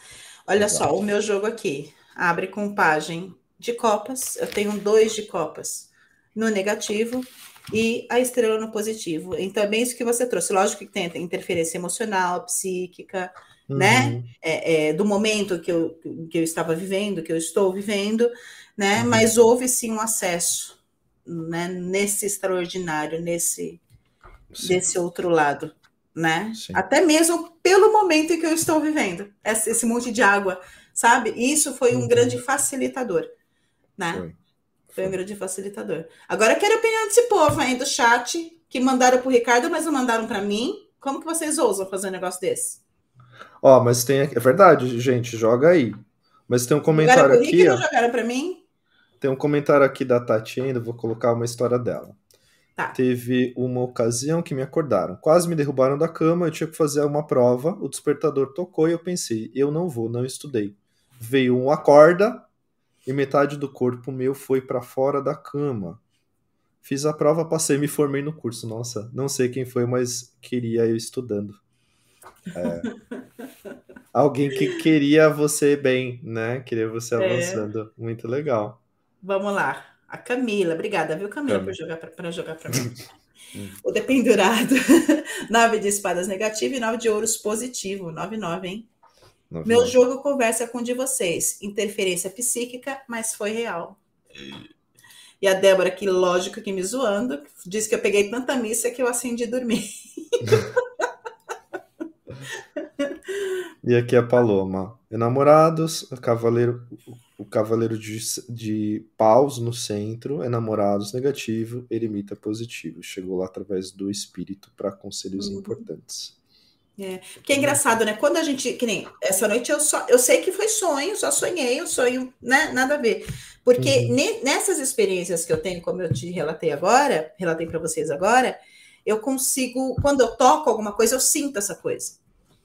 Olha Exato. só, o meu jogo aqui abre com página de copas. Eu tenho dois de copas no negativo e a estrela no positivo. Então, é bem isso que você trouxe. Lógico que tem interferência emocional, psíquica, né? uhum. né? É, é, do momento que eu, que eu estava vivendo, que eu estou vivendo, né? Uhum. Mas houve sim um acesso né? nesse extraordinário, nesse desse outro lado, né? Sim. Até mesmo pelo momento em que eu estou vivendo, esse, esse monte de água, sabe? Isso foi um uhum. grande facilitador, né? Foi. Foi um grande facilitador. Agora quero a opinião desse povo aí do chat que mandaram para o Ricardo, mas não mandaram para mim. Como que vocês ousam fazer um negócio desse? Ó, mas tem. É verdade, gente, joga aí. Mas tem um comentário jogaram aqui. Não jogaram para mim? Tem um comentário aqui da Tati ainda, vou colocar uma história dela. Tá. Teve uma ocasião que me acordaram. Quase me derrubaram da cama, eu tinha que fazer uma prova, o despertador tocou e eu pensei, eu não vou, não estudei. Veio um acorda, e metade do corpo meu foi para fora da cama. Fiz a prova, passei, me formei no curso. Nossa, não sei quem foi, mas queria eu estudando. É. Alguém que queria você bem, né? Queria você é. avançando. Muito legal. Vamos lá. A Camila, obrigada, viu, Camila, por jogar para jogar para mim. o dependurado. nove de espadas negativo e nove de ouros positivo. Nove, nove, hein? Meu jogo conversa com o de vocês. Interferência psíquica, mas foi real. E a Débora, que lógico que me zoando, disse que eu peguei tanta missa que eu acendi dormir. e aqui a Paloma. Enamorados, o cavaleiro, o cavaleiro de, de paus no centro, é namorados negativo, eremita positivo. Chegou lá através do espírito para conselhos uhum. importantes. É, porque é engraçado, né? Quando a gente, que nem essa noite eu só, eu sei que foi sonho, só sonhei, um sonho, né? Nada a ver. Porque uhum. ne, nessas experiências que eu tenho, como eu te relatei agora, relatei para vocês agora, eu consigo, quando eu toco alguma coisa, eu sinto essa coisa.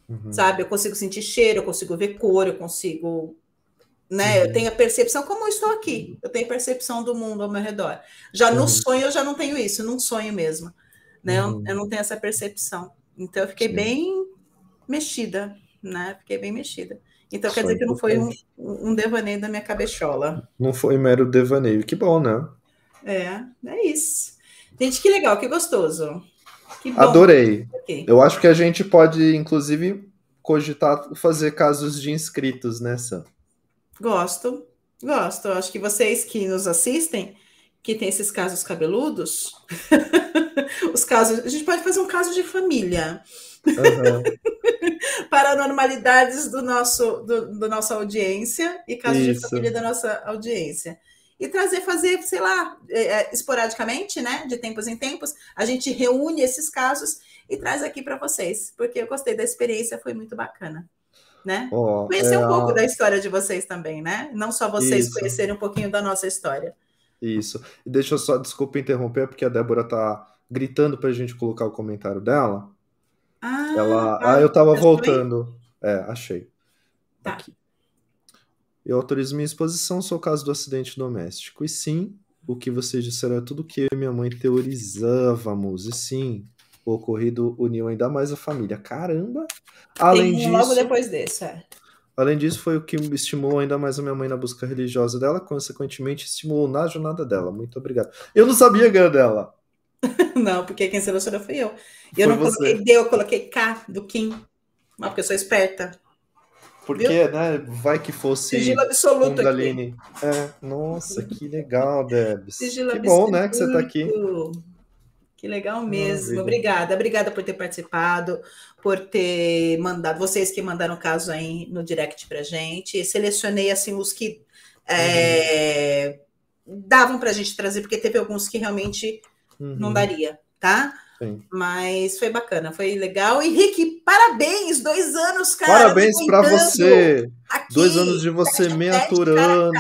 Uhum. Sabe? Eu consigo sentir cheiro, eu consigo ver cor, eu consigo né? Uhum. Eu tenho a percepção, como eu estou aqui, eu tenho percepção do mundo ao meu redor. Já uhum. no sonho eu já não tenho isso, num sonho mesmo, né? Uhum. Eu, eu, não tenho essa percepção. Então eu fiquei Sim. bem mexida, né? Fiquei bem mexida. Então quer dizer que não foi um, um devaneio da minha cabechola. Não foi mero devaneio, que bom, né? É, é isso. Gente, que legal, que gostoso. Que Adorei. Eu acho que a gente pode, inclusive, cogitar fazer casos de inscritos, né, Sam? Gosto, gosto. Acho que vocês que nos assistem, que tem esses casos cabeludos, os casos. A gente pode fazer um caso de família. Uhum. Paranormalidades do nosso, do, do, nossa audiência e casos Isso. de família da nossa audiência. E trazer, fazer, sei lá, é, é, esporadicamente, né? De tempos em tempos, a gente reúne esses casos e traz aqui para vocês, porque eu gostei da experiência, foi muito bacana né? Oh, Conhecer é um pouco a... da história de vocês também, né? Não só vocês Isso. conhecerem um pouquinho da nossa história. Isso. Deixa eu só, desculpa interromper, porque a Débora tá gritando pra gente colocar o comentário dela. Ah, Ela... Tá. ah eu tava voltando. É, achei. Tá. Aqui. Eu autorizo minha exposição sobre o caso do acidente doméstico. E sim, o que vocês disseram é tudo que eu e minha mãe teorizávamos. E sim, o ocorrido uniu ainda mais a família. Caramba! Além disso, logo depois desse, é. Além disso, foi o que estimulou ainda mais a minha mãe na busca religiosa dela, consequentemente estimulou na jornada dela. Muito obrigado. Eu não sabia que era dela. não, porque quem selecionou foi eu. Eu não você. coloquei D, eu coloquei K do Kim. Mas porque eu sou esperta. Porque, Viu? né? Vai que fosse. Sigilo absoluto aqui. É, nossa, que legal, Debs. Sigilo que bom, né, que você tá aqui. Que legal mesmo. Obrigada. Obrigada por ter participado, por ter mandado, vocês que mandaram caso aí no direct pra gente. Selecionei assim os que é, uhum. davam pra gente trazer, porque teve alguns que realmente uhum. não daria, tá? Sim. Mas foi bacana, foi legal. Henrique, parabéns! Dois anos, cara. Parabéns para você. Aqui, Dois anos de você me aturando.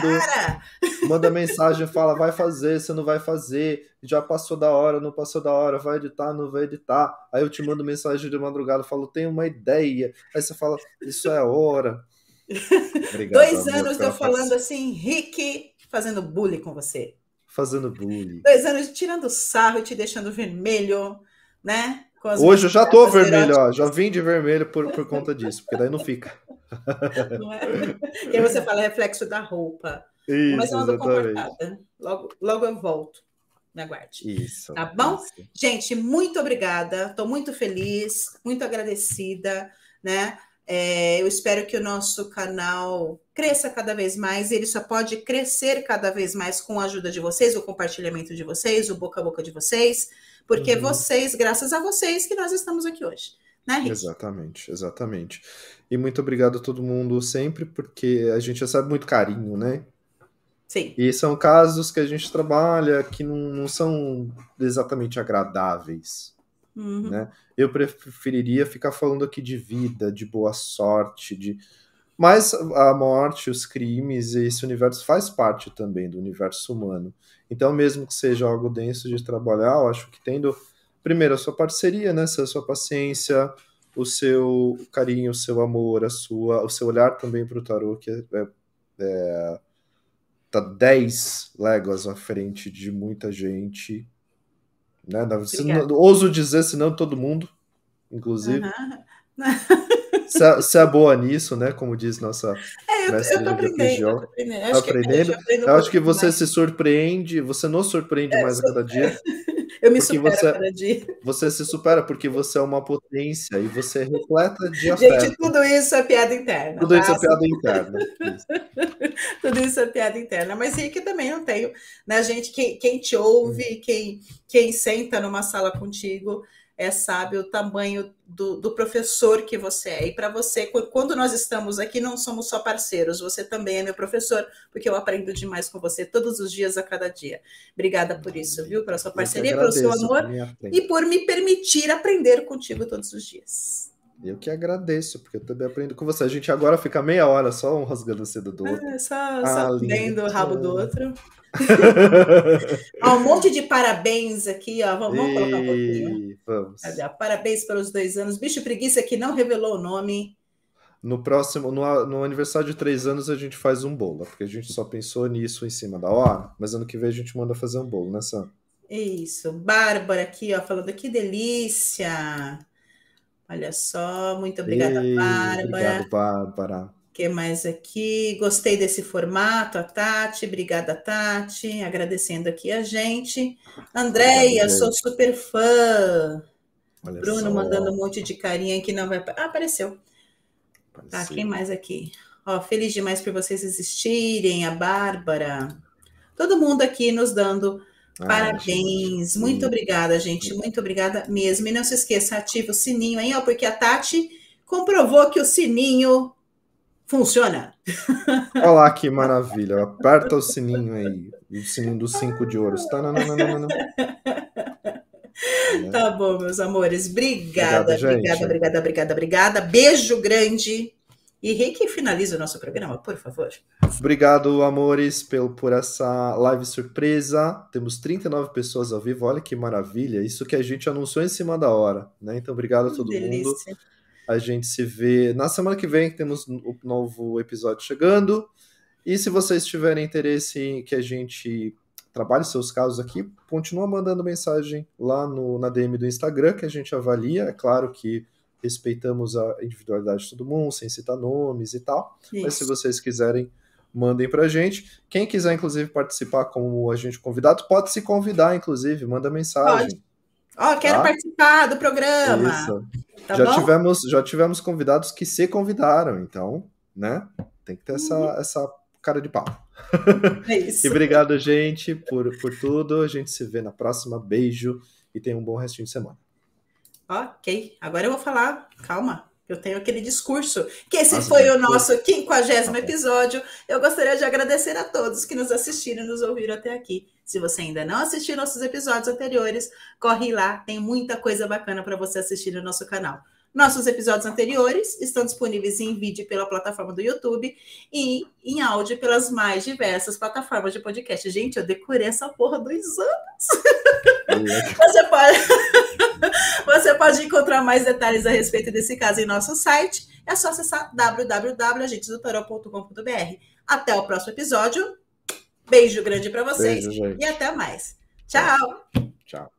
Manda mensagem, fala, vai fazer, você não vai fazer. Já passou da hora, não passou da hora, vai editar, não vai editar. Aí eu te mando mensagem de madrugada, falo, tenho uma ideia. Aí você fala, isso é hora. Obrigado, Dois anos eu falando assim, Henrique, fazendo bullying com você. Fazendo bullying. Dois anos tirando sarro e te deixando vermelho né? Hoje eu já tô vermelho, ó, já vim de vermelho por, por conta disso, porque daí não fica. Não é? E aí você fala reflexo da roupa. Isso, Mas eu ando comportada. Logo, logo eu volto. Me aguarde. Isso. Tá bom? Isso. Gente, muito obrigada. Estou muito feliz, muito agradecida, né? É, eu espero que o nosso canal cresça cada vez mais. Ele só pode crescer cada vez mais com a ajuda de vocês, o compartilhamento de vocês, o boca a boca de vocês. Porque uhum. vocês, graças a vocês, que nós estamos aqui hoje. Né? Exatamente, exatamente. E muito obrigado a todo mundo sempre, porque a gente recebe muito carinho, né? Sim. E são casos que a gente trabalha que não, não são exatamente agradáveis. Uhum. Né? Eu preferiria ficar falando aqui de vida, de boa sorte, de. Mas a morte, os crimes, esse universo faz parte também do universo humano. Então, mesmo que seja algo denso de trabalhar, eu acho que tendo, primeiro, a sua parceria, né? A sua paciência, o seu carinho, o seu amor, a sua, o seu olhar também para o tarô, que é, é, é tá 10 léguas à frente de muita gente. Né? Não, ouso dizer, senão todo mundo, inclusive. Uhum. Você é, é boa nisso, né? Como diz nossa é, eu, mestre eu tô aprendendo, eu tô aprendendo. Eu acho, aprendendo. Que, eu, eu acho que você mais. se surpreende, você nos surpreende é, mais a cada dia. eu me supero você, cada dia. Você se supera porque você é uma potência e você é repleta de afeto. Gente, tudo isso é piada interna. Tudo isso é piada interna. Tudo isso é piada interna. Mas Rick também não tenho, né, gente? Quem, quem te ouve, hum. quem, quem senta numa sala contigo é, sabe o tamanho do, do professor que você é. E para você, quando nós estamos aqui, não somos só parceiros, você também é meu professor, porque eu aprendo demais com você todos os dias, a cada dia. Obrigada por isso, viu? Pela sua parceria, pelo seu amor e por me permitir aprender contigo todos os dias. Eu que agradeço, porque eu também aprendo com você. A gente agora fica meia hora só um rasgando o cedo do outro. É, só, ah, só o rabo do outro. Ó, um monte de parabéns aqui, ó. Vamos, vamos colocar um pouquinho. Vamos. Parabéns pelos dois anos. Bicho Preguiça que não revelou o nome. No próximo, no, no, aniversário de três anos, a gente faz um bolo, porque a gente só pensou nisso em cima da hora, mas ano que vem a gente manda fazer um bolo, né, Sam? Isso. Bárbara aqui, ó, falando que delícia. Olha só, muito obrigada, Ei, Bárbara. Obrigado, Bárbara. Que mais aqui? Gostei desse formato, a Tati. Obrigada, Tati. Agradecendo aqui a gente. Andréia, sou super fã. Olha Bruno só. mandando um monte de carinha que não vai. Ah, apareceu. apareceu. Tá, quem mais aqui? Ó, feliz demais por vocês existirem, a Bárbara. Todo mundo aqui nos dando ah, Parabéns, muito obrigada, gente, muito obrigada mesmo. E não se esqueça, ativa o sininho aí, ó, porque a Tati comprovou que o sininho funciona. Olha lá que maravilha, aperta o sininho aí, o sininho dos cinco de ouro. Tá, não, não, não, não, Tá bom, meus amores. Obrigada, obrigada, obrigada, obrigada, obrigada, obrigada. Beijo grande. E Rick finaliza o nosso programa, por favor. Obrigado, amores, pelo, por essa live surpresa. Temos 39 pessoas ao vivo, olha que maravilha. Isso que a gente anunciou em cima da hora, né? Então, obrigado a todo delícia. mundo. A gente se vê na semana que vem, temos o um novo episódio chegando. E se vocês tiverem interesse em que a gente trabalhe seus casos aqui, continua mandando mensagem lá no, na DM do Instagram, que a gente avalia. É claro que respeitamos a individualidade de todo mundo, sem citar nomes e tal. Isso. Mas se vocês quiserem, mandem pra gente. Quem quiser, inclusive, participar como agente convidado, pode se convidar, inclusive, manda mensagem. Pode. Ó, oh, quero tá? participar do programa. Isso. Tá já, tivemos, já tivemos convidados que se convidaram, então, né? Tem que ter essa, uhum. essa cara de pau. É isso. e obrigado, gente, por, por tudo. A gente se vê na próxima. Beijo e tenha um bom restinho de semana. Ok, agora eu vou falar, calma, eu tenho aquele discurso, que esse Nossa, foi o nosso quinquagésimo episódio. Eu gostaria de agradecer a todos que nos assistiram e nos ouviram até aqui. Se você ainda não assistiu nossos episódios anteriores, corre lá, tem muita coisa bacana para você assistir no nosso canal. Nossos episódios anteriores estão disponíveis em vídeo pela plataforma do YouTube e em áudio pelas mais diversas plataformas de podcast. Gente, eu decorei essa porra dois anos. Você pode, você pode encontrar mais detalhes a respeito desse caso em nosso site. É só acessar www.agentesdotarot.com.br. Até o próximo episódio. Beijo grande para vocês Beijo, e até mais. Tchau. Tchau.